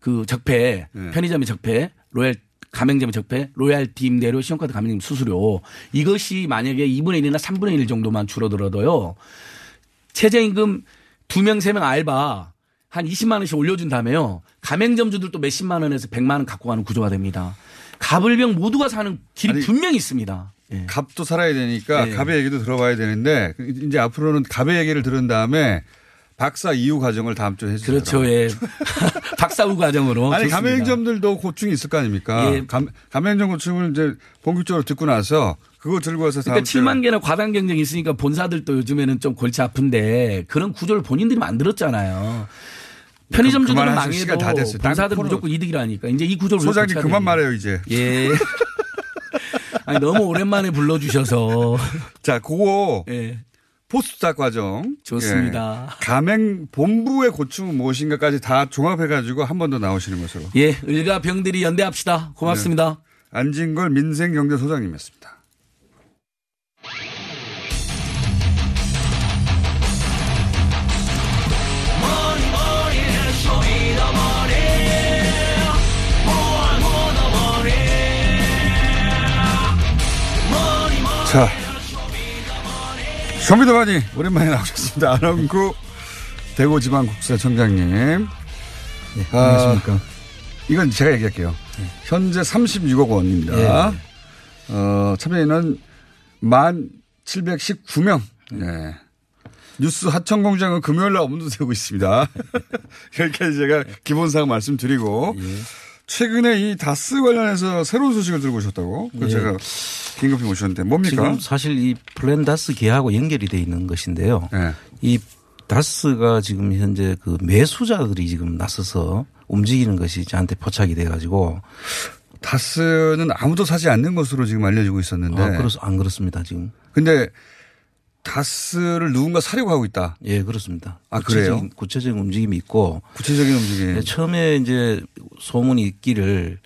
Speaker 7: 그 적폐
Speaker 6: 네.
Speaker 7: 편의점의 적폐 로얄 가맹점의 적폐 로얄티 임대료 신용카드 가맹점 수수료 이것이 만약에 2분의 1이나 3분의 1 정도만 줄어들어도요 최저임금 2명 3명 알바 한 20만 원씩 올려준 다음에요 가맹점주들도 몇십만 원에서 100만 원 갖고 가는 구조가 됩니다 갑을병 모두가 사는 길이
Speaker 6: 아니,
Speaker 7: 분명히 있습니다 예.
Speaker 6: 갑도 살아야 되니까
Speaker 7: 예.
Speaker 6: 갑의 얘기도 들어봐야 되는데 이제 앞으로는 갑의 얘기를 들은 다음에 박사 이후 과정을 다음 주에 해주세요.
Speaker 7: 그렇죠. 예. 박사 후 과정으로.
Speaker 6: 아니. 가맹점들도 고충이 있을 거 아닙니까?
Speaker 7: 예.
Speaker 6: 감, 가맹점 고충을 이제 본격적으로 듣고 나서 그거 들고 와서 다음
Speaker 7: 그러니까
Speaker 6: 주에
Speaker 7: 7만 개나 과당 경쟁이 있으니까 본사들도 요즘에는 좀 골치 아픈데 그런 구조를 본인들이 만들었잖아요. 편의점주들은
Speaker 6: 시간 다
Speaker 7: 망해도
Speaker 6: 코너.
Speaker 7: 무조건 이득이라니까. 이제 이 구조를
Speaker 6: 소장님 그만. 말해요 이제.
Speaker 7: 예. 아니 너무 오랜만에 불러주셔서.
Speaker 6: 자, 그거
Speaker 7: 예.
Speaker 6: 포스트닥 과정.
Speaker 7: 좋습니다.
Speaker 6: 예. 가맹 본부의 고충은 무엇인가까지 다 종합해가지고 한 번 더 나오시는 것으로.
Speaker 7: 예. 을과 병들이 연대합시다. 고맙습니다.
Speaker 6: 안진걸 민생경제소장님이었습니다. 자, 쇼미더바니 오랜만에 나오셨습니다. 안원구 대구지방국세청장님.
Speaker 8: 네, 안녕하십니까.
Speaker 6: 아, 이건 제가 얘기할게요. 현재 36억 원입니다. 어, 참여인은 1,719명. 네. 뉴스 하천공장은 금요일 날 업로드되고 있습니다. 여기까지 제가 기본사항 말씀드리고. 최근에 이 다스 관련해서 새로운 소식을 들고 오셨다고? 그래서
Speaker 8: 예.
Speaker 6: 제가 긴급히 모셨는데 뭡니까?
Speaker 8: 지금 사실 이 플랜 다스 계하고 연결이 돼 있는 것인데요.
Speaker 6: 네.
Speaker 8: 이 다스가 지금 현재 그 매수자들이 지금 나서서 움직이는 것이 저한테 포착이 돼 가지고
Speaker 6: 다스는 아무도 사지 않는 것으로 지금 알려지고 있었는데.
Speaker 8: 아, 그렇, 안 그렇습니다, 지금.
Speaker 6: 근데 다스를 누군가 사려고 하고 있다.
Speaker 8: 예, 그렇습니다.
Speaker 6: 아,
Speaker 8: 구체적인,
Speaker 6: 그래요?
Speaker 8: 구체적인 움직임이 있고.
Speaker 6: 구체적인 움직임.
Speaker 8: 예, 처음에 이제 소문이 있기를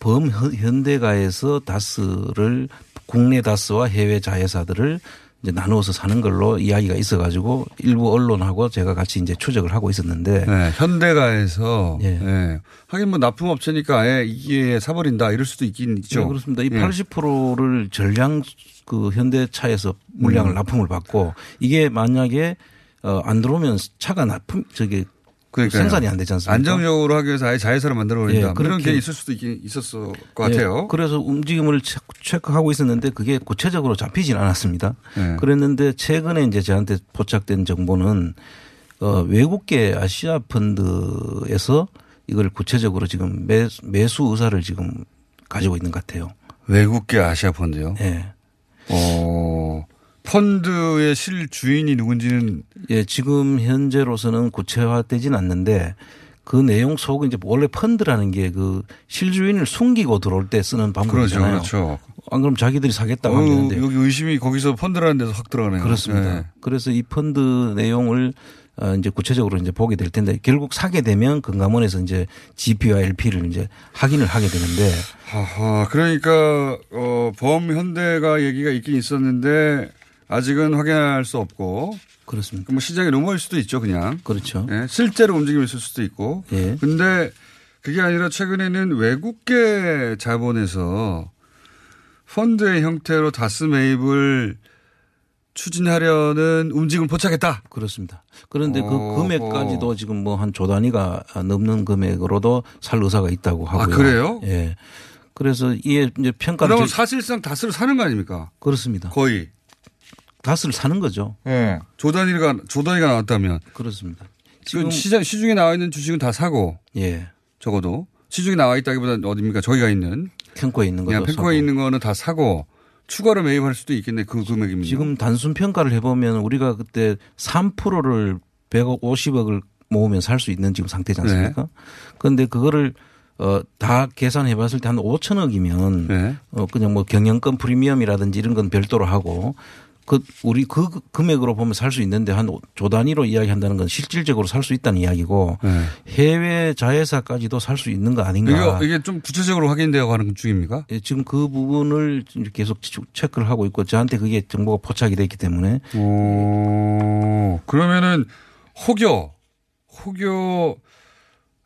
Speaker 8: 범현대가에서 다스를 국내 다스와 해외 자회사들을 이제 나누어서 사는 걸로 이야기가 있어 가지고 일부 언론하고 제가 같이 이제 추적을 하고 있었는데
Speaker 6: 네, 현대가에서
Speaker 8: 예.
Speaker 6: 예. 하긴 뭐 납품업체니까 아예 이게 사버린다 이럴 수도 있긴 있죠.
Speaker 8: 네, 그렇습니다. 이
Speaker 6: 예.
Speaker 8: 80%를 전량 그 현대차에서 물량을
Speaker 6: 음.
Speaker 8: 납품을 받고 이게 만약에 어, 안 들어오면 차가 납품 저기
Speaker 6: 그러니까요.
Speaker 8: 생산이 안 되지 않습니까?
Speaker 6: 안정적으로 하기 위해서 아예 자회사를 만들어 버린다.
Speaker 8: 예, 그렇게.
Speaker 6: 게 있을 수도 있긴 있었을 것 같아요.
Speaker 8: 예, 그래서 움직임을 체- 체크하고 있었는데 그게 구체적으로 잡히진 않았습니다.
Speaker 6: 예.
Speaker 8: 그랬는데 최근에 이제 저한테 포착된 정보는 어, 외국계 아시아 펀드에서 이걸 구체적으로 지금 매, 매수 의사를 지금 가지고 있는 것 같아요.
Speaker 6: 외국계 아시아 펀드요.
Speaker 8: 예.
Speaker 6: 어, 펀드의 실 주인이 누군지는
Speaker 8: 예, 지금 현재로서는 구체화되진 않는데 그 내용 속은 이제 원래 펀드라는 게 그 실주인을 숨기고 들어올 때 쓰는
Speaker 6: 그렇죠,
Speaker 8: 방법이잖아요.
Speaker 6: 그렇죠.
Speaker 8: 안 그럼 자기들이 사겠다고
Speaker 6: 어,
Speaker 8: 되는데
Speaker 6: 여기 의심이 거기서 펀드라는 데서 확 들어가네요.
Speaker 8: 그렇습니다.
Speaker 6: 예.
Speaker 8: 그래서 이 펀드 내용을 어, 이제 구체적으로 이제 보게 될 텐데 결국 사게 되면 금감원에서 이제 GP와 LP를 이제 확인을 하게 되는데
Speaker 6: 하하, 그러니까 어, 범현대가 얘기가 있긴 있었는데 아직은 확인할 수 없고
Speaker 8: 그렇습니다.
Speaker 6: 뭐 시장의 루머일 수도 있죠, 그냥.
Speaker 8: 그렇죠.
Speaker 6: 예, 실제로 움직임이 있을 수도 있고.
Speaker 8: 예.
Speaker 6: 근데 그게 아니라 최근에는 외국계 자본에서 펀드의 형태로 다스 매입을 추진하려는 움직임을 포착했다.
Speaker 8: 그렇습니다. 그런데 그
Speaker 6: 어허.
Speaker 8: 금액까지도 지금 뭐 한 조 단위가 넘는 금액으로도 살 의사가 있다고 하고요.
Speaker 6: 아, 그래요?
Speaker 8: 예. 그래서 이에 이제 평가를
Speaker 6: 그러면
Speaker 8: 저-
Speaker 6: 사실상 다스를 사는 거 아닙니까?
Speaker 8: 그렇습니다.
Speaker 6: 거의.
Speaker 8: 다스를 사는 거죠.
Speaker 6: 예. 조 단위가, 조 단위가 나왔다면.
Speaker 8: 그렇습니다.
Speaker 6: 지금 시장, 시중에 나와 있는 주식은 다 사고.
Speaker 8: 예.
Speaker 6: 적어도. 시중에 나와 있다기보다는 어딥니까? 저희가 있는.
Speaker 8: 펜코에 있는
Speaker 6: 펜코에
Speaker 8: 사고.
Speaker 6: 있는 거는 다 사고. 추가로 매입할 수도 있겠네. 그 금액이면.
Speaker 8: 지금 단순 평가를 해보면 우리가 그때 3%를 150억을 모으면 살 수 있는 지금 상태지 않습니까? 그런데 그거를 어, 다 계산해 봤을 때 한 5천억이면
Speaker 6: 네.
Speaker 8: 어, 그냥 뭐 경영권 프리미엄이라든지 이런 건 별도로 하고 그 우리 그 금액으로 보면 살 수 있는데 한 조 단위로 이야기한다는 건 실질적으로 살 수 있다는 이야기고
Speaker 6: 네.
Speaker 8: 해외 자회사까지도 살 수 있는 거 아닌가.
Speaker 6: 이게, 이게 좀 구체적으로 확인되어 가는 중입니까?
Speaker 8: 예, 지금 그 부분을 계속 체크를 하고 있고 저한테 그게 정보가 포착이 됐기 때문에
Speaker 6: 오, 그러면은 혹여, 혹여,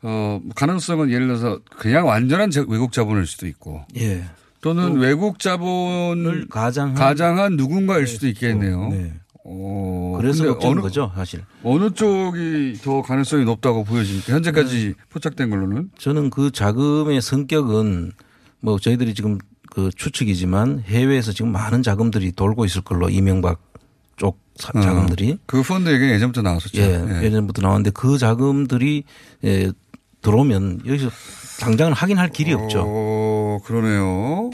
Speaker 6: 어, 가능성은 예를 들어서 그냥 완전한 자- 외국 자본일 수도 있고
Speaker 8: 예.
Speaker 6: 또는 외국 자본을
Speaker 8: 가장한,
Speaker 6: 가장한 누군가일 수도 있겠네요.
Speaker 8: 네.
Speaker 6: 어,
Speaker 8: 그래서 걱정인
Speaker 6: 어느,
Speaker 8: 거죠, 사실.
Speaker 6: 어느 쪽이 더 가능성이 높다고 보여집니까? 현재까지
Speaker 8: 네.
Speaker 6: 포착된 걸로는?
Speaker 8: 저는 그 자금의 성격은 뭐 저희들이 지금 그 추측이지만 해외에서 지금 많은 자금들이 돌고 있을 걸로 이명박 쪽 사-
Speaker 6: 어,
Speaker 8: 자금들이
Speaker 6: 그 펀드 얘기는 예전부터 나왔었죠.
Speaker 8: 예, 예전부터 나왔는데 그 자금들이 예, 들어오면 여기서 당장은 확인할 길이 없죠.
Speaker 6: 어, 그러네요.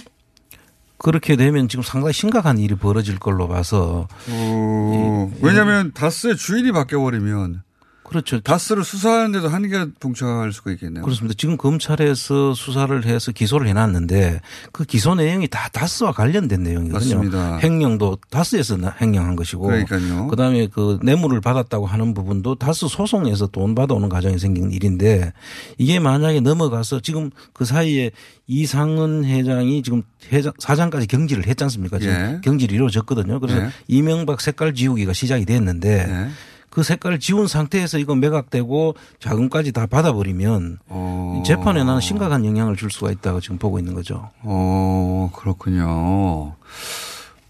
Speaker 8: 그렇게 되면 지금 상당히 심각한 일이 벌어질 걸로 봐서
Speaker 6: 어, 왜냐하면 다스의 주인이 바뀌어버리면
Speaker 8: 그렇죠.
Speaker 6: 다스를 수사하는데도 한계가 봉착할 수가 있겠네요.
Speaker 8: 그렇습니다. 지금 검찰에서 수사를 해서 기소를 해놨는데 그 기소 내용이 다 다스와 관련된 내용이거든요.
Speaker 6: 맞습니다.
Speaker 8: 횡령도 다스에서 나- 횡령한 것이고,
Speaker 6: 그러니까요.
Speaker 8: 그다음에 그 뇌물을 받았다고 하는 부분도 다스 소송에서 돈 받아오는 과정에 생긴 일인데 이게 만약에 넘어가서 지금 그 사이에 이상은 회장이 지금 회장 사장까지 경질을 했지 않습니까? 지금
Speaker 6: 예.
Speaker 8: 경질이 이루어졌거든요. 그래서
Speaker 6: 예.
Speaker 8: 이명박 색깔 지우기가 시작이 됐는데.
Speaker 6: 네.
Speaker 8: 그 색깔을 지운 상태에서 이거 매각되고 자금까지 다 받아버리면
Speaker 6: 어.
Speaker 8: 재판에 나는 심각한 영향을 줄 수가 있다고 지금 보고 있는 거죠.
Speaker 6: 어, 그렇군요.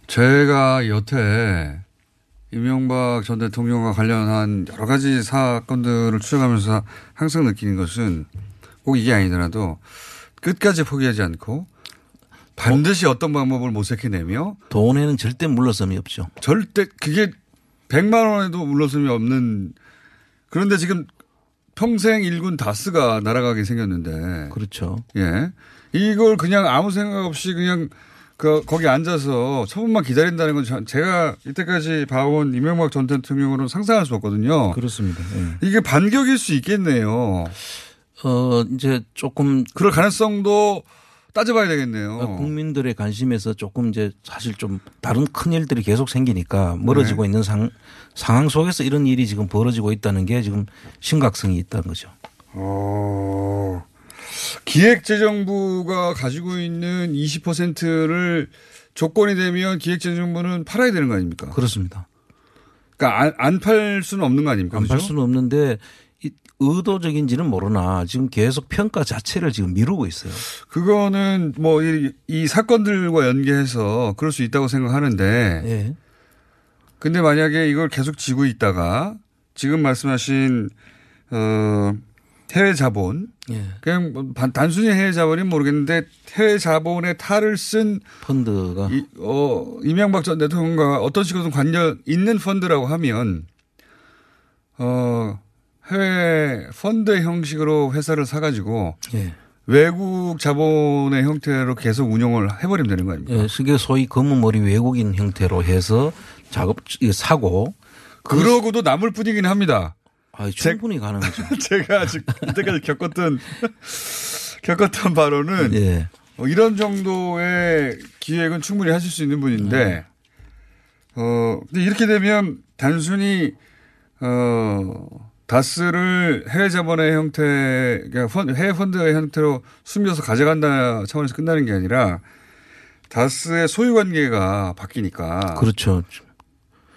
Speaker 6: 제가 여태 이명박 전 대통령과 관련한 여러 가지 사건들을 추적하면서 항상 느끼는 것은 꼭 이게 아니더라도 끝까지 포기하지 않고 반드시 어 떤 방법을 모색해내며
Speaker 8: 돈에는 절대 물러섬이 없죠.
Speaker 6: 절대 그게 100만 원에도 물러섬이 없는 그런데 지금 평생 일군 다스가 날아가게 생겼는데
Speaker 8: 그렇죠.
Speaker 6: 예. 이걸 그냥 아무 생각 없이 그냥 그 거기 앉아서 처분만 기다린다는 건 저- 제가 이때까지 봐온 이명박 전 대통령으로는 상상할 수 없거든요.
Speaker 8: 그렇습니다. 예.
Speaker 6: 이게 반격일 수 있겠네요.
Speaker 8: 어 이제 조금
Speaker 6: 그럴 가능성도 따져봐야 되겠네요.
Speaker 8: 어, 국민들의 관심에서 조금 이제 사실 좀 다른 큰 일들이 계속 생기니까 멀어지고
Speaker 6: 네.
Speaker 8: 있는 상, 상황 속에서 이런 일이 지금 벌어지고 있다는 게 지금 심각성이 있다는 거죠.
Speaker 6: 어, 기획재정부가 가지고 있는 20%를 조건이 되면 기획재정부는 팔아야 되는 거 아닙니까?
Speaker 8: 그렇습니다.
Speaker 6: 그러니까 안팔 수는 없는 거 아닙니까?
Speaker 8: 안 팔? 수는 없는데 이 의도적인지는 모르나 지금 계속 평가 자체를 지금 미루고 있어요.
Speaker 6: 그거는 뭐이 사건들과 연계해서 그럴 수 있다고 생각하는데.
Speaker 8: 예.
Speaker 6: 근데 만약에 이걸 계속 지고 있다가 지금 말씀하신 어 해외 자본
Speaker 8: 예.
Speaker 6: 그냥 뭐 단- 단순히 해외 자본이 모르겠는데 해외 자본의 탈을 쓴
Speaker 8: 펀드가
Speaker 6: 이, 어, 이명박 전 대통령과 어떤 식으로든 관련 있는 펀드라고 하면 어 해외 펀드 형식으로 회사를 사가지고
Speaker 8: 예.
Speaker 6: 외국 자본의 형태로 계속 운영을 해버리면 되는 거 아닙니까?
Speaker 8: 예, 그게 소위 검은 머리 외국인 형태로 해서 작업 사고
Speaker 6: 그러고도 남을 뿐이긴 합니다.
Speaker 8: 아, 충분히 가능하죠.
Speaker 6: 제가 지금 이때까지 겪었던 겪었던 바로는
Speaker 8: 예.
Speaker 6: 어, 이런 정도의 기획은 충분히 하실 수 있는 분인데 어 근데 이렇게 되면 단순히 어 다스를 해외 자본의 형태 그러니까 펀- 해외 펀드의 형태로 숨겨서 가져간다 차원에서 끝나는 게 아니라 다스의 소유 관계가 바뀌니까
Speaker 8: 그렇죠.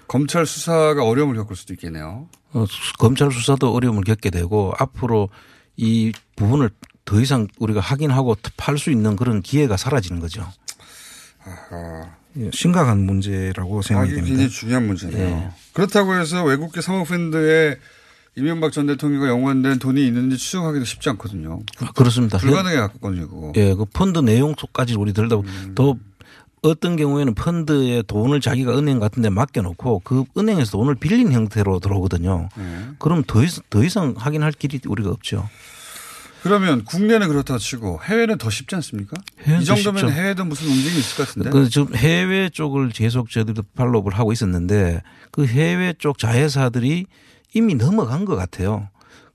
Speaker 6: 검찰 수사가 어려움을 겪을 수도 있겠네요.
Speaker 8: 어, 수- 검찰 수사도 어려움을 겪게 되고 앞으로 이 부분을 더 이상 우리가 확인하고 팔 수 있는 그런 기회가 사라지는 거죠. 예, 심각한 문제라고
Speaker 6: 아,
Speaker 8: 생각이
Speaker 6: 이게
Speaker 8: 됩니다.
Speaker 6: 굉장히 중요한 문제네요.
Speaker 8: 예.
Speaker 6: 그렇다고 해서 외국계 사모펀드에 이명박 전 대통령과 연관된 돈이 있는지 추정하기도 쉽지 않거든요.
Speaker 8: 아, 그렇습니다.
Speaker 6: 불가능에 가깝거든요, 그거.
Speaker 8: 예, 그 펀드 내용 속까지 우리 들다 보면 더 어떤 경우에는 펀드에 돈을 자기가 은행 같은 데 맡겨놓고 그 은행에서 돈을 빌린 형태로 들어오거든요.
Speaker 6: 네.
Speaker 8: 그럼 더 이상, 더 이상 확인할 길이 우리가 없죠.
Speaker 6: 그러면 국내는 그렇다 치고 해외는 더 쉽지 않습니까? 이 정도면
Speaker 8: 쉽죠.
Speaker 6: 해외도 무슨 움직임이 있을 것 같은데.
Speaker 8: 그 지금 해외 쪽을 계속 저희들도 follow를 하고 있었는데 그 해외 쪽 자회사들이 이미 넘어간 것 같아요.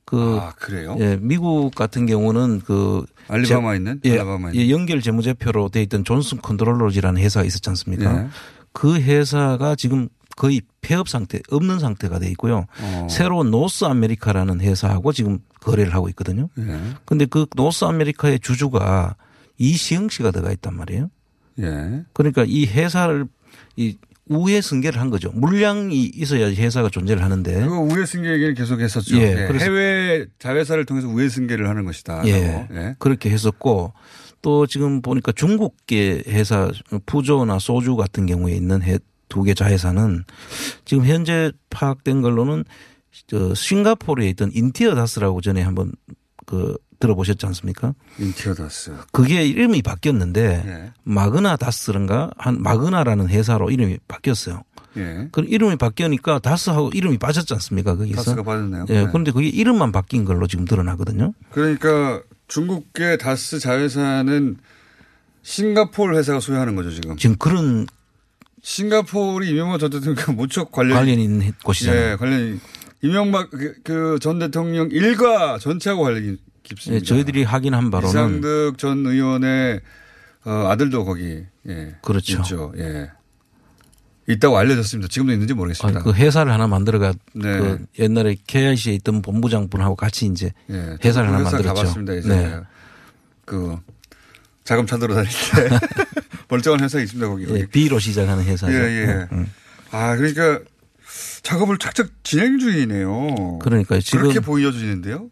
Speaker 8: 그
Speaker 6: 아, 그래요?
Speaker 8: 예, 미국 같은 경우는 그
Speaker 6: 알리바마
Speaker 8: 제-
Speaker 6: 있는?
Speaker 8: 예,
Speaker 6: 알라바마
Speaker 8: 예, 연결 재무제표로 돼 있던 존슨 컨트롤러즈라는 회사가 있었지 않습니까?
Speaker 6: 예.
Speaker 8: 그 회사가 지금 거의 폐업 상태, 없는 상태가 돼 있고요.
Speaker 6: 어.
Speaker 8: 새로운 노스 아메리카라는 회사하고 지금 거래를 하고 있거든요.
Speaker 6: 예.
Speaker 8: 근데 그 노스 아메리카의 주주가 이시영 씨가 들어가 있단 말이에요.
Speaker 6: 예.
Speaker 8: 그러니까 이 회사를 이 우회 승계를 한 거죠. 물량이 있어야 회사가 존재를 하는데.
Speaker 6: 그거 우회 승계 얘기를 계속 했었죠.
Speaker 8: 예,
Speaker 6: 예,
Speaker 8: 그래서-
Speaker 6: 해외 자회사를 통해서 우회 승계를 하는 것이다.
Speaker 8: 예.
Speaker 6: 예.
Speaker 8: 그렇게 했었고 또 지금 보니까 중국계 회사 푸조나 소주 같은 경우에 있는 두 개 자회사는 지금 현재 파악된 걸로는 저 싱가포르에 있던 인티어다스라고 전에 한번 그 들어보셨지 않습니까?
Speaker 6: 인티어 다스.
Speaker 8: 그게 이름이 바뀌었는데
Speaker 6: 예.
Speaker 8: 마그나 다스인가 한 마그나라는 회사로 이름이 바뀌었어요.
Speaker 6: 예.
Speaker 8: 그 이름이 바뀌니까 다스하고 이름이 빠졌지 않습니까? 거기서.
Speaker 6: 다스가 빠졌네요.
Speaker 8: 예.
Speaker 6: 네.
Speaker 8: 그런데 그게 이름만 바뀐 걸로 지금 드러나거든요.
Speaker 6: 그러니까 중국계 다스 자회사는 싱가포르 회사가 소유하는 거죠, 지금.
Speaker 8: 지금 그런
Speaker 6: 싱가포르이 이명박 전 대통령과 무척 관련
Speaker 8: 관련 있는 곳이잖아요.
Speaker 6: 예, 관련 이명박 그 전 대통령 일가 전체하고 관련이 깊습니다.
Speaker 8: 예, 저희들이 확인한 바로는
Speaker 6: 이상득 전 의원의 어, 아들도 거기 예,
Speaker 8: 그렇죠.
Speaker 6: 있죠. 예. 있다고 알려졌습니다. 지금도 있는지 모르겠습니다.
Speaker 8: 아니, 그 회사를 하나 만들어가
Speaker 6: 네.
Speaker 8: 그 옛날에 KIC에 있던 본부장분하고 같이 이제
Speaker 6: 예,
Speaker 8: 회사를
Speaker 6: 그
Speaker 8: 하나
Speaker 6: 회사
Speaker 8: 만들었죠.
Speaker 6: 가봤습니다. 이제
Speaker 8: 네.
Speaker 6: 그 자금차 들어 다닐 때 멀쩡한 회사 있습니다 거기.
Speaker 8: 예, B로 시작하는 회사죠.
Speaker 6: 예, 예.
Speaker 8: 음.
Speaker 6: 아 그러니까 작업을 착착 진행 중이네요.
Speaker 8: 그러니까요. 지금
Speaker 6: 그렇게 보여지는데요.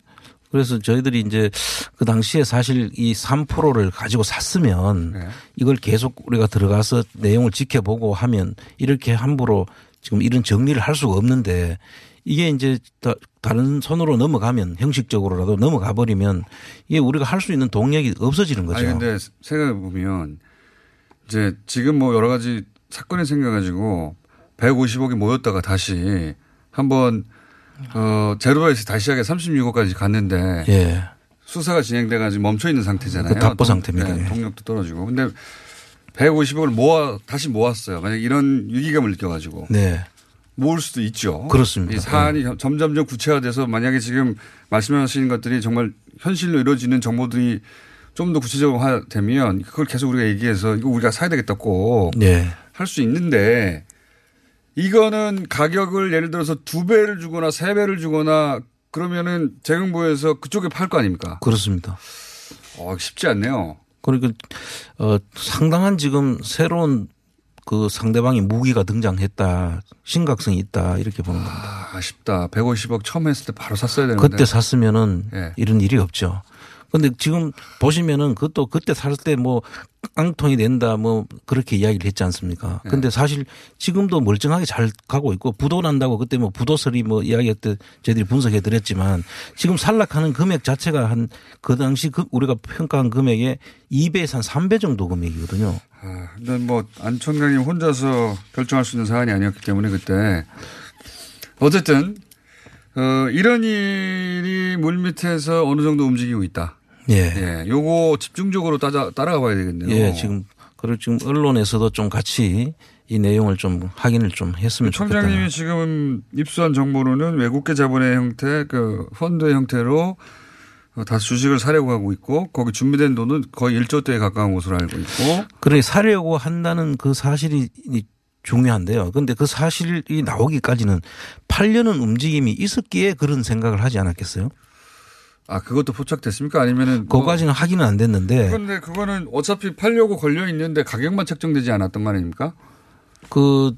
Speaker 8: 그래서 저희들이 이제 그 당시에 사실 이 3%를 가지고 샀으면
Speaker 6: 네.
Speaker 8: 이걸 계속 우리가 들어가서 내용을 지켜보고 하면 이렇게 함부로 지금 이런 정리를 할 수가 없는데 이게 이제 다- 다른 손으로 넘어가면 형식적으로라도 넘어가 버리면 이게 우리가 할 수 있는 동력이 없어지는 거죠.
Speaker 6: 아니 근데 생각해 보면 이제 지금 뭐 여러 가지 사건이 생겨가지고 150억이 모였다가 다시 한번 어 제로에서 다시 시작해 36억까지 갔는데
Speaker 8: 예.
Speaker 6: 수사가 진행돼가지고 멈춰 있는 상태잖아요.
Speaker 8: 그 답보
Speaker 6: 동-
Speaker 8: 상태입니다.
Speaker 6: 네,
Speaker 8: 예.
Speaker 6: 동력도 떨어지고. 근데 150억을 모아 다시 모았어요. 만약 이런 위기감을 느껴가지고
Speaker 8: 네.
Speaker 6: 모을 수도 있죠.
Speaker 8: 그렇습니다.
Speaker 6: 이 사안이 점점점 구체화돼서 만약에 지금 말씀하시는 것들이 정말 현실로 이루어지는 정보들이 좀 더 구체적으로되면 그걸 계속 우리가 얘기해서 이거 우리가 사야 되겠다 꼭할수
Speaker 8: 네.
Speaker 6: 있는데 이거는 가격을 예를 들어서 두 배를 주거나 세 배를 주거나 그러면은 재경부에서 그쪽에 팔 거 아닙니까?
Speaker 8: 그렇습니다.
Speaker 6: 어, 쉽지 않네요.
Speaker 8: 그러니까 어 상당한 지금 새로운 그 상대방의 무기가 등장했다. 심각성이 있다. 이렇게 보는 겁니다.
Speaker 6: 아, 아쉽다. 150억 처음 했을 때 바로 샀어야 되는데.
Speaker 8: 그때 샀으면은
Speaker 6: 예.
Speaker 8: 이런 일이 없죠. 근데 지금 보시면은 그것도 그때 살 때 뭐 깡통이 된다 뭐 그렇게 이야기를 했지 않습니까?
Speaker 6: 예.
Speaker 8: 근데 사실 지금도 멀쩡하게 잘 가고 있고 부도 난다고 그때 뭐 부도설이 뭐 이야기했때 저희들이 분석해 드렸지만 지금 산락하는 금액 자체가 한 그 당시 그 우리가 평가한 금액의 2배에서 한 3배 정도 금액이거든요.
Speaker 6: 아, 근데 뭐 안총장님 혼자서 결정할 수 있는 사안이 아니었기 때문에 그때 어쨌든 어, 이런 일이 물밑에서 어느 정도 움직이고 있다.
Speaker 8: 예.
Speaker 6: 예, 요거 집중적으로 따라 따라가 봐야 되겠네요.
Speaker 8: 예, 지금 그리고 지금 언론에서도 좀 같이 이 내용을 좀 확인을 좀 했으면 좋겠다.
Speaker 6: 총장님이 지금 입수한 정보로는 외국계 자본의 형태, 그 펀드의 형태로 어, 다 주식을 사려고 하고 있고 거기 준비된 돈은 거의 1조 대에 가까운 것으로 알고 있고
Speaker 8: 그래 사려고 한다는 그 사실이 이 중요한데요. 근데 그 사실이 나오기까지는 팔려는 움직임이 있었기에 그런 생각을 하지 않았겠어요?
Speaker 6: 아 그것도 포착됐습니까? 아니면은 뭐
Speaker 8: 그거까지는 확인은 안 됐는데
Speaker 6: 그런데 그거는 어차피 팔려고 걸려 있는데 가격만 책정되지 않았던 거 아닙니까?
Speaker 8: 그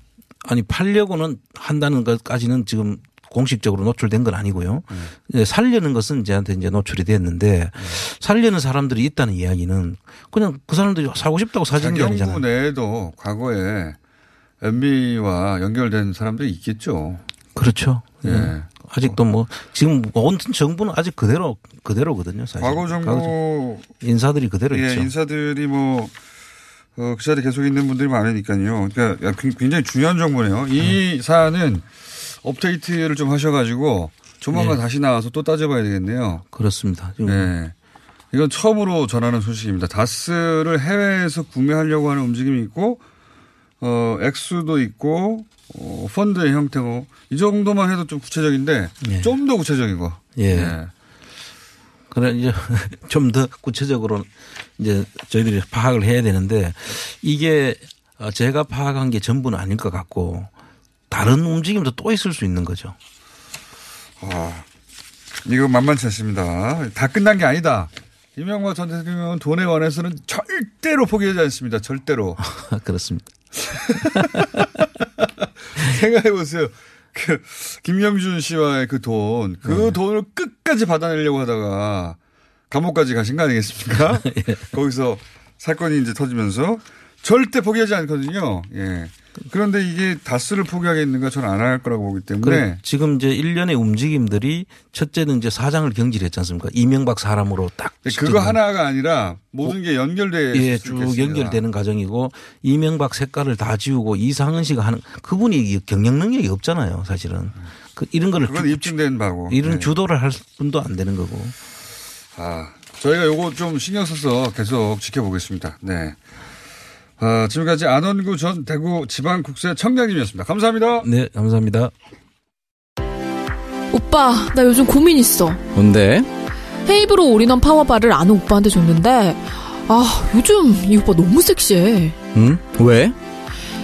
Speaker 8: 아니 팔려고는 한다는 것까지는 지금 공식적으로 노출된 건 아니고요.
Speaker 6: 음.
Speaker 8: 예, 살려는 것은 저한테 이제 노출이 됐는데 살려는 사람들이 있다는 이야기는 그냥 그 사람들이 사고 싶다고 사진 게 아니잖아요.
Speaker 6: 내에도 과거에 MB와 연결된 사람들이 있겠죠.
Speaker 8: 그렇죠.
Speaker 6: 예.
Speaker 8: 예. 아직도 뭐 지금 온 정부는 아직 그대로 그대로거든요. 사실.
Speaker 6: 과거 정부
Speaker 8: 인사들이 그대로
Speaker 6: 예,
Speaker 8: 있죠.
Speaker 6: 인사들이 뭐, 어, 그 자리에 계속 있는 분들이 많으니까요. 그러니까 야, 굉- 굉장히 중요한 정보네요. 이
Speaker 8: 음.
Speaker 6: 사안은 업데이트를 좀 하셔가지고 조만간
Speaker 8: 네.
Speaker 6: 다시 나와서 또 따져봐야 되겠네요.
Speaker 8: 그렇습니다. 지금
Speaker 6: 네. 이건 처음으로 전하는 소식입니다. 다스를 해외에서 구매하려고 하는 움직임이 있고, 어, 액수도 있고, 어, 펀드의 형태고, 이 정도만 해도 좀 구체적인데,
Speaker 8: 예.
Speaker 6: 좀더 구체적인 거.
Speaker 8: 예.
Speaker 6: 네.
Speaker 8: 그래 이제 좀 더 구체적으로 이제 저희들이 파악을 해야 되는데 이게 어, 제가 파악한 게 전부는 아닐 것 같고 다른 움직임도 또 있을 수 있는 거죠.
Speaker 6: 아, 이거 만만치 않습니다. 다 끝난 게 아니다. 이명박 전 대통령은 돈에 관해서는 절대로 포기하지 않습니다. 절대로.
Speaker 8: 그렇습니다.
Speaker 6: 생각해 보세요. 그 김영준 씨와의 그 돈, 그
Speaker 8: 네.
Speaker 6: 돈을 끝까지 받아내려고 하다가 감옥까지 가신 거 아니겠습니까?
Speaker 8: 예.
Speaker 6: 거기서 사건이 이제 터지면서 절대 포기하지 않거든요. 예. 그런데 이게 다스를 포기하겠는가 저는 안 할 거라고 보기 때문에
Speaker 8: 지금 이제 일련의 움직임들이 첫째는 이제 사장을 경질했지 않습니까? 이명박 사람으로 딱.
Speaker 6: 네, 그거 하나가 아니라 모든 게 연결돼
Speaker 8: 예, 쭉 연결되는 과정이고 이명박 색깔을 다 지우고 이상은 씨가 하는 그분이 경영 능력이 없잖아요, 사실은. 그 이런 거를
Speaker 6: 그건
Speaker 8: 주-
Speaker 6: 입증된 바고.
Speaker 8: 이런
Speaker 6: 네.
Speaker 8: 주도를 할 분도 안 되는 거고.
Speaker 6: 아, 저희가 요거 좀 신경 써서 계속 지켜보겠습니다. 네. 아, 지금까지 안원구 전 대구 지방국세 청장님이었습니다. 감사합니다.
Speaker 8: 네, 감사합니다.
Speaker 9: 오빠, 나 요즘 고민 있어.
Speaker 10: 뭔데?
Speaker 9: 헤이브로 올인원 파워바를 아는 오빠한테 줬는데, 아, 요즘 이 오빠 너무 섹시해.
Speaker 10: 응? 왜?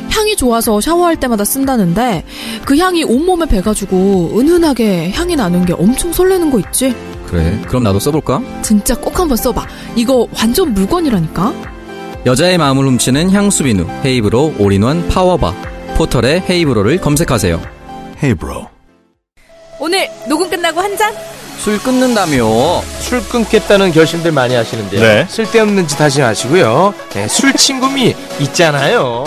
Speaker 9: 향이 좋아서 샤워할 때마다 쓴다는데, 그 향이 온몸에 배가지고 은은하게 향이 나는 게 엄청 설레는 거 있지?
Speaker 10: 그래. 그럼 나도 써볼까?
Speaker 9: 진짜 꼭 한번 써봐. 이거 완전 물건이라니까?
Speaker 10: 여자의 마음을 훔치는 향수 비누 헤이브로 올인원 파워바 포털에 헤이브로를 검색하세요.
Speaker 11: 헤이브로.
Speaker 1: 오늘 녹음 끝나고 한 잔?
Speaker 10: 술 끊는다며.
Speaker 12: 술 끊겠다는 결심들 많이 하시는데요.
Speaker 10: 네.
Speaker 12: 쓸데없는 짓 하지 마시고요. 네, 술 친구미 있잖아요.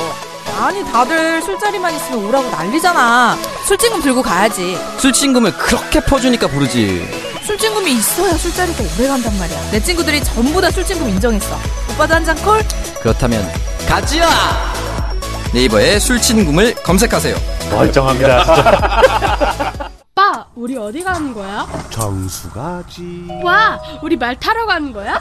Speaker 1: 아니 다들 술자리만 있으면 오라고 난리잖아. 술친금 들고 가야지.
Speaker 10: 술친금을 그렇게 퍼주니까 부르지.
Speaker 1: 술친금이 있어야 술자리가 오래 간단 말이야. 내 친구들이 전부 다 술친금 인정했어. 오빠도 한 잔 콜?
Speaker 10: 그렇다면 가지야. 네이버에 술친금을 검색하세요.
Speaker 12: 멀쩡합니다. 진짜.
Speaker 13: 오빠, 우리 어디 가는 거야?
Speaker 11: 정수 가지.
Speaker 13: 와, 우리 말 타러 가는 거야?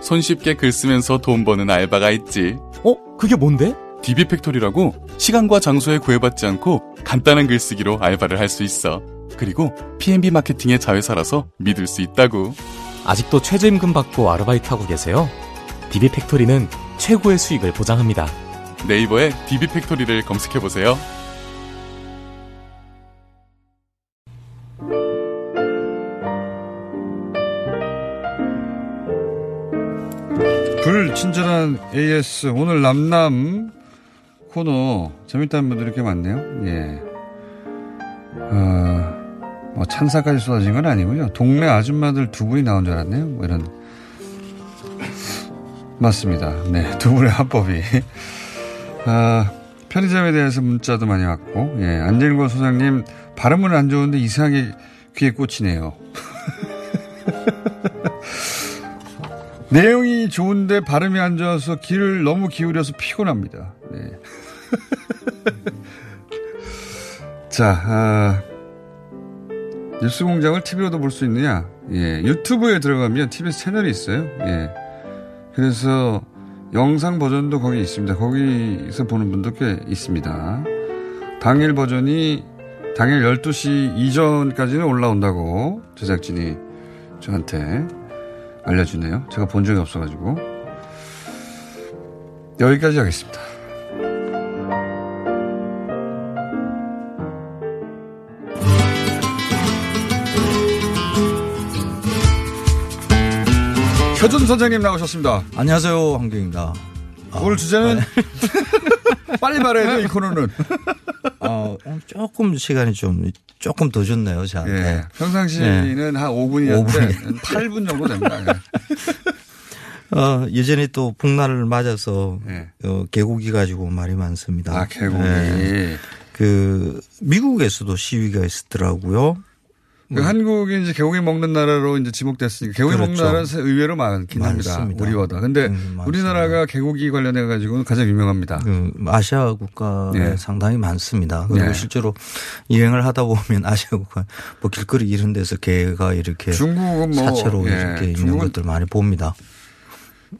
Speaker 14: 손쉽게 글 쓰면서 돈 버는 알바가 있지.
Speaker 15: 어? 그게 뭔데?
Speaker 14: DB팩토리라고 시간과 장소에 구애받지 않고 간단한 글쓰기로 알바를 할 수 있어. 그리고 P&B 마케팅의 자회사라서 믿을 수 있다고.
Speaker 15: 아직도 최저임금 받고 아르바이트하고 계세요? DB팩토리는 최고의 수익을 보장합니다.
Speaker 14: 네이버에 DB팩토리를 검색해 보세요.
Speaker 6: 불친절한 AS 오늘 남남 코너 재밌다는 분들이 이렇게 많네요. 예. 어, 뭐 찬사까지 쏟아진 건 아니고요. 동네 아줌마들 두 분이 나온 줄 알았네요. 뭐 이런 맞습니다. 네, 두 분의 합법이 아, 편의점에 대해서 문자도 많이 왔고 예, 안jel권 소장님 발음은 안 좋은데 이상하게 귀에 꽂히네요. 내용이 좋은데 발음이 안 좋아서 귀를 너무 기울여서 피곤합니다. 네. 자, 아, 뉴스 공장을 TV로도 볼 수 있느냐? 예, 유튜브에 들어가면 TBS 채널이 있어요. 예. 그래서 영상 버전도 거기 있습니다. 거기서 보는 분도 꽤 있습니다. 당일 버전이 당일 12시 이전까지는 올라온다고 제작진이 저한테 알려주네요. 제가 본 적이 없어가지고. 여기까지 하겠습니다. 표준 선생님 나오셨습니다.
Speaker 8: 안녕하세요, 황경입니다.
Speaker 6: 오늘 주제는 빨리 말해야 돼, 이 코너는.
Speaker 8: 어, 조금 시간이 좀 조금 더 줬네요, 저한테.
Speaker 6: 예, 평상시에는 한 5분이었는데 8분 정도 됩니다. 예.
Speaker 16: 어, 여전히 또 복날을 맞아서 어, 개고기 가지고 말이 많습니다.
Speaker 6: 네. 아, 개고기.
Speaker 16: 그 미국에서도 시위가 있었더라고요.
Speaker 6: 그 한국이 이제 개고기 먹는 나라로 이제 지목됐으니까 개고기
Speaker 16: 그렇죠.
Speaker 6: 먹는 나라는 의외로 많긴 합니다.
Speaker 16: 많습니다.
Speaker 6: 우리보다. 근데 우리나라가 개고기 관련해 가지고는 가장 유명합니다.
Speaker 16: 그 아시아 국가에
Speaker 6: 네.
Speaker 16: 상당히 많습니다. 그리고
Speaker 6: 네.
Speaker 16: 실제로 여행을 하다 보면 아시아 국가 뭐 길거리 이런 데서 개가 이렇게
Speaker 6: 중국은 뭐,
Speaker 16: 사체로
Speaker 6: 예,
Speaker 16: 이렇게 있는 것들 많이 봅니다.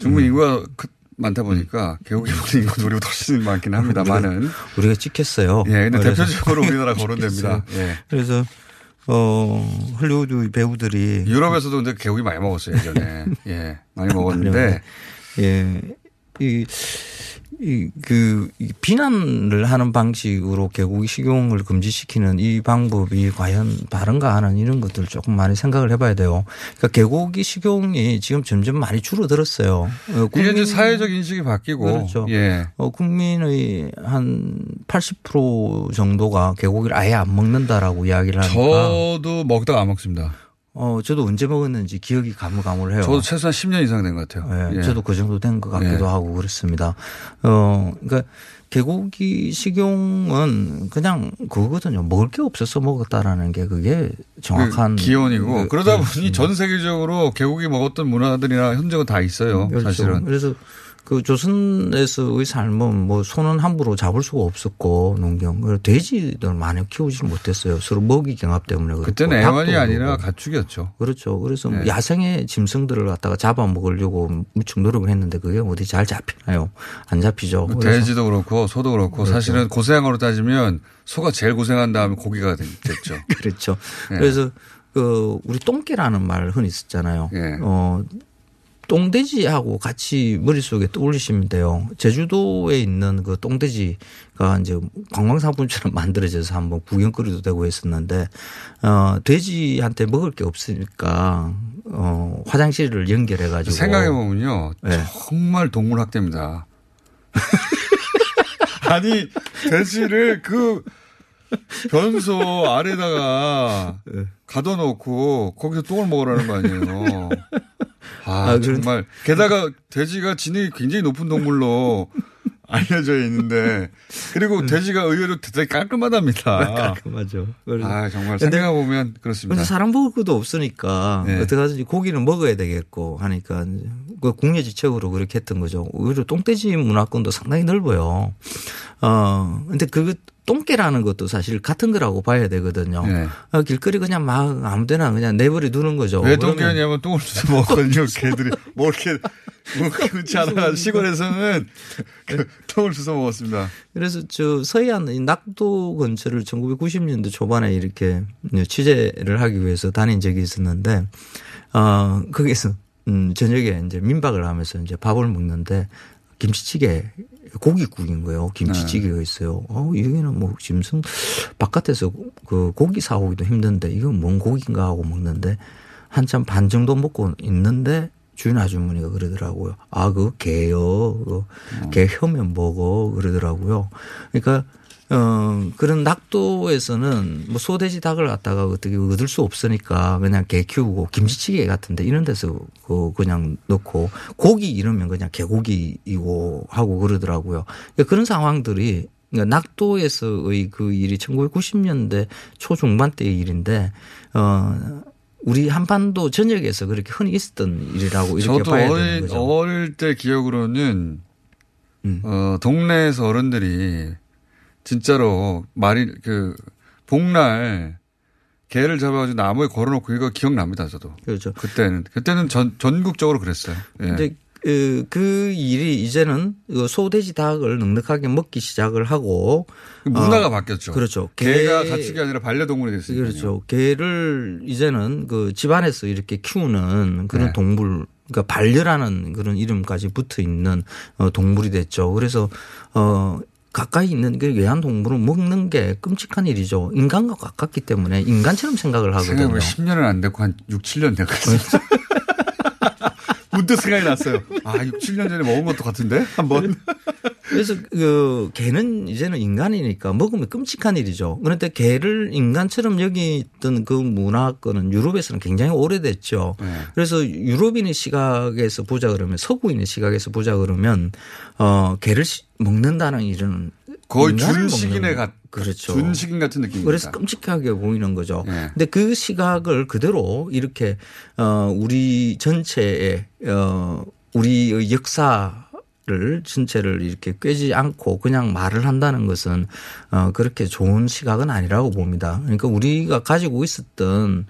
Speaker 6: 중국 인구가 크- 많다 보니까 개고기 먹는 인구도 우리보다 훨씬 많긴 합니다만은.
Speaker 16: 우리가 찍혔어요.
Speaker 6: 예, 근데 대표적으로 우리나라 거론됩니다. 예.
Speaker 16: 그래서 어 헐리우드 배우들이
Speaker 6: 유럽에서도 근데 개고기 많이 먹었어요 예전에. 예, 많이 먹었는데
Speaker 16: 예. 이, 이, 그, 이 비난을 하는 방식으로 개고기 식용을 금지시키는 이 방법이 과연 바른가 하는 이런 것들 조금 많이 생각을 해봐야 돼요. 그러니까 개고기 식용이 지금 점점 많이 줄어들었어요. 어,
Speaker 6: 이제 사회적 인식이 바뀌고
Speaker 16: 그렇죠.
Speaker 6: 예.
Speaker 16: 어, 국민의 한 80% 정도가 개고기를 아예 안 먹는다라고 이야기를 하니까.
Speaker 6: 저도 먹다가 안 먹습니다.
Speaker 16: 어, 저도 언제 먹었는지 기억이 가물가물해요.
Speaker 6: 저도 최소한 10년 이상 된 것 같아요.
Speaker 16: 예,
Speaker 6: 예.
Speaker 16: 저도 그 정도 된 것 같기도
Speaker 6: 예.
Speaker 16: 하고 그렇습니다. 어, 그러니까 개고기 식용은 그냥 그거거든요. 먹을 게 없어서 먹었다라는 게 그게 정확한
Speaker 6: 그 기원이고
Speaker 16: 그-
Speaker 6: 그러다
Speaker 16: 그-
Speaker 6: 보니 전 세계적으로 개고기 먹었던 문화들이나 현적은 다 있어요.
Speaker 16: 그렇죠.
Speaker 6: 사실은.
Speaker 16: 그래서 그 조선에서의 삶은 뭐 손은 함부로 잡을 수가 없었고 농경 그리고 돼지들 많이 키우지 못했어요. 서로 먹이 경합 때문에 그렇고
Speaker 6: 그때는 애완이 아니라. 가축이었죠.
Speaker 16: 그렇죠. 그래서 뭐
Speaker 6: 네.
Speaker 16: 야생의 짐승들을 갖다가 잡아먹으려고 무척 노력을 했는데 그게 어디 잘 잡히나요? 안 잡히죠.
Speaker 6: 뭐 돼지도 그렇고 소도 그렇고
Speaker 16: 그렇죠.
Speaker 6: 사실은 고생으로 따지면 소가 제일 고생한 다음에 고기가 됐- 됐죠.
Speaker 16: 그렇죠.
Speaker 6: 예.
Speaker 16: 그래서 그 우리 똥개라는 말 흔히 쓰잖아요.
Speaker 6: 예.
Speaker 16: 어 똥돼지하고 같이 머릿속에 떠올리시면 돼요. 제주도에 있는 그 똥돼지가 이제 관광상품처럼 만들어져서 한번 구경거리도 되고 했었는데, 어, 돼지한테 먹을 게 없으니까, 어, 화장실을 연결해가지고.
Speaker 6: 생각해보면요.
Speaker 16: 네.
Speaker 6: 정말 동물학대입니다. 아니, 돼지를 그 변소 아래다가
Speaker 16: 네.
Speaker 6: 가둬놓고 거기서 똥을 먹으라는 거 아니에요. 아,
Speaker 16: 아,
Speaker 6: 정말. 게다가 돼지가 지능이 굉장히 높은 동물로 알려져 있는데 그리고 돼지가 의외로 대단히 깔끔하답니다.
Speaker 16: 음. 깔끔하죠.
Speaker 6: 아, 정말
Speaker 16: 근데-
Speaker 6: 생각해보면 그렇습니다.
Speaker 16: 사람 먹을 것도 없으니까
Speaker 6: 네.
Speaker 16: 어떻게 하든지 고기는 먹어야 되겠고 하니까 그 국내지책으로 그렇게 했던 거죠. 오히려 똥돼지 문화권도 상당히 넓어요. 어 근데 그 똥개라는 것도 사실 같은 거라고 봐야 되거든요.
Speaker 6: 네.
Speaker 16: 어, 길거리 그냥 막 아무데나 그냥 내버려 두는 거죠.
Speaker 6: 왜 똥개냐면 똥을 주워 먹거든요, 개들이. 뭐 이렇게, 뭐 그렇지 않아. 시골에서는 그 똥을 주워 먹었습니다.
Speaker 16: 그래서 저 서해안 이 낙도 근처를 1990년대 초반에 이렇게 취재를 하기 위해서 다닌 적이 있었는데, 어, 거기서, 음, 저녁에 이제 민박을 하면서 이제 밥을 먹는데 김치찌개 고기국인 거예요. 김치찌개가 있어요. 어, 여기는 뭐 짐승 바깥에서 그 고기 사오기도 힘든데 이건 뭔 고기인가 하고 먹는데 한참 반 정도 먹고 있는데 주인 아주머니가 그러더라고요. 아, 그 개요. 그개 혀면 먹어. 그러더라고요. 그러니까 어, 그런 낙도에서는 뭐 소돼지 닭을 갖다가 어떻게 얻을 수 없으니까 그냥 개 키우고 김치찌개 같은데 이런 데서 그 그냥 넣고 고기 이러면 그냥 개고기이고 하고 그러더라고요. 그러니까 그런 상황들이 그러니까 낙도에서의 그 일이 1990년대 초 중반 때의 일인데 어 우리 한반도 전역에서 그렇게 흔히 있었던 일이라고 이렇게
Speaker 6: 저도
Speaker 16: 봐야 되는
Speaker 6: 어릴,
Speaker 16: 거죠. 음.
Speaker 6: 어릴 때 기억으로는 어, 동네에서 어른들이 진짜로 말이 그 복날 개를 잡아가지고 나무에 걸어놓고 이거 기억납니다. 저도.
Speaker 16: 그렇죠.
Speaker 6: 그때는 그때는 전 전국적으로 그랬어요. 예.
Speaker 16: 근데 그, 그 일이 이제는 그 소돼지 닭을 넉넉하게 먹기 시작을 하고
Speaker 6: 문화가
Speaker 16: 어,
Speaker 6: 바뀌었죠.
Speaker 16: 그렇죠.
Speaker 6: 개가
Speaker 16: 개-
Speaker 6: 가축이 아니라 반려동물이 됐으니까.
Speaker 16: 그렇죠. 개를 이제는 그 집안에서 이렇게 키우는 그런
Speaker 6: 네.
Speaker 16: 동물 그러니까 반려라는 그런 이름까지 붙어 있는 어, 동물이 됐죠. 그래서 어 가까이 있는 그 외한 동물을 먹는 게 끔찍한 일이죠. 인간과 가깝기 때문에 인간처럼 생각을 하거든요.
Speaker 6: 생각해보면 10년은 안 됐고 한 6, 7년 됐거든요. 문득 생각이 났어요. 아, 6, 7년 전에 먹은 것도 같은데? 한 번.
Speaker 16: 그래서 그 개는 이제는 인간이니까 먹으면 끔찍한 일이죠. 그런데 개를 인간처럼 여기던 그 문화권은 유럽에서는 굉장히 오래됐죠.
Speaker 6: 네.
Speaker 16: 그래서 유럽인의 시각에서 보자 그러면 서구인의 시각에서 보자 그러면 어 개를 시- 먹는다는 일은
Speaker 6: 거의 준식인의 같,
Speaker 16: 그렇죠.
Speaker 6: 준식인 같은 느낌입니다.
Speaker 16: 그래서 끔찍하게 보이는 거죠.
Speaker 6: 네.
Speaker 16: 근데 그 시각을 그대로 이렇게 어 우리 전체의 어 우리의 역사 를 전체를 이렇게 꿰지 않고 그냥 말을 한다는 것은 어 그렇게 좋은 시각은 아니라고 봅니다. 그러니까 우리가 가지고 있었던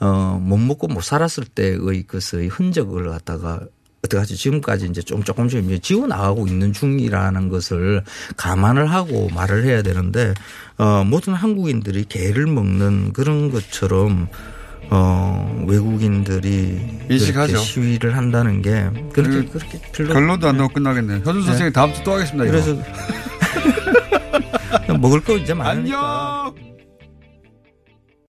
Speaker 16: 어못 먹고 못 살았을 때의 것의 흔적을 갖다가 어떡하지 지금까지 이제 좀 조금씩 이제 지워 나가고 있는 중이라는 것을 감안을 하고 말을 해야 되는데 어 모든 한국인들이 개를 먹는 그런 것처럼 어 외국인들이
Speaker 6: 인식하죠.
Speaker 16: 시위를 한다는 게 그렇게 그렇게 별로
Speaker 6: 결론도 안 나고 끝나겠네요. 현준
Speaker 16: 네.
Speaker 6: 선생님 다음 주 또 하겠습니다.
Speaker 16: 그래서 먹을 거 이제 많으니까
Speaker 6: 안녕.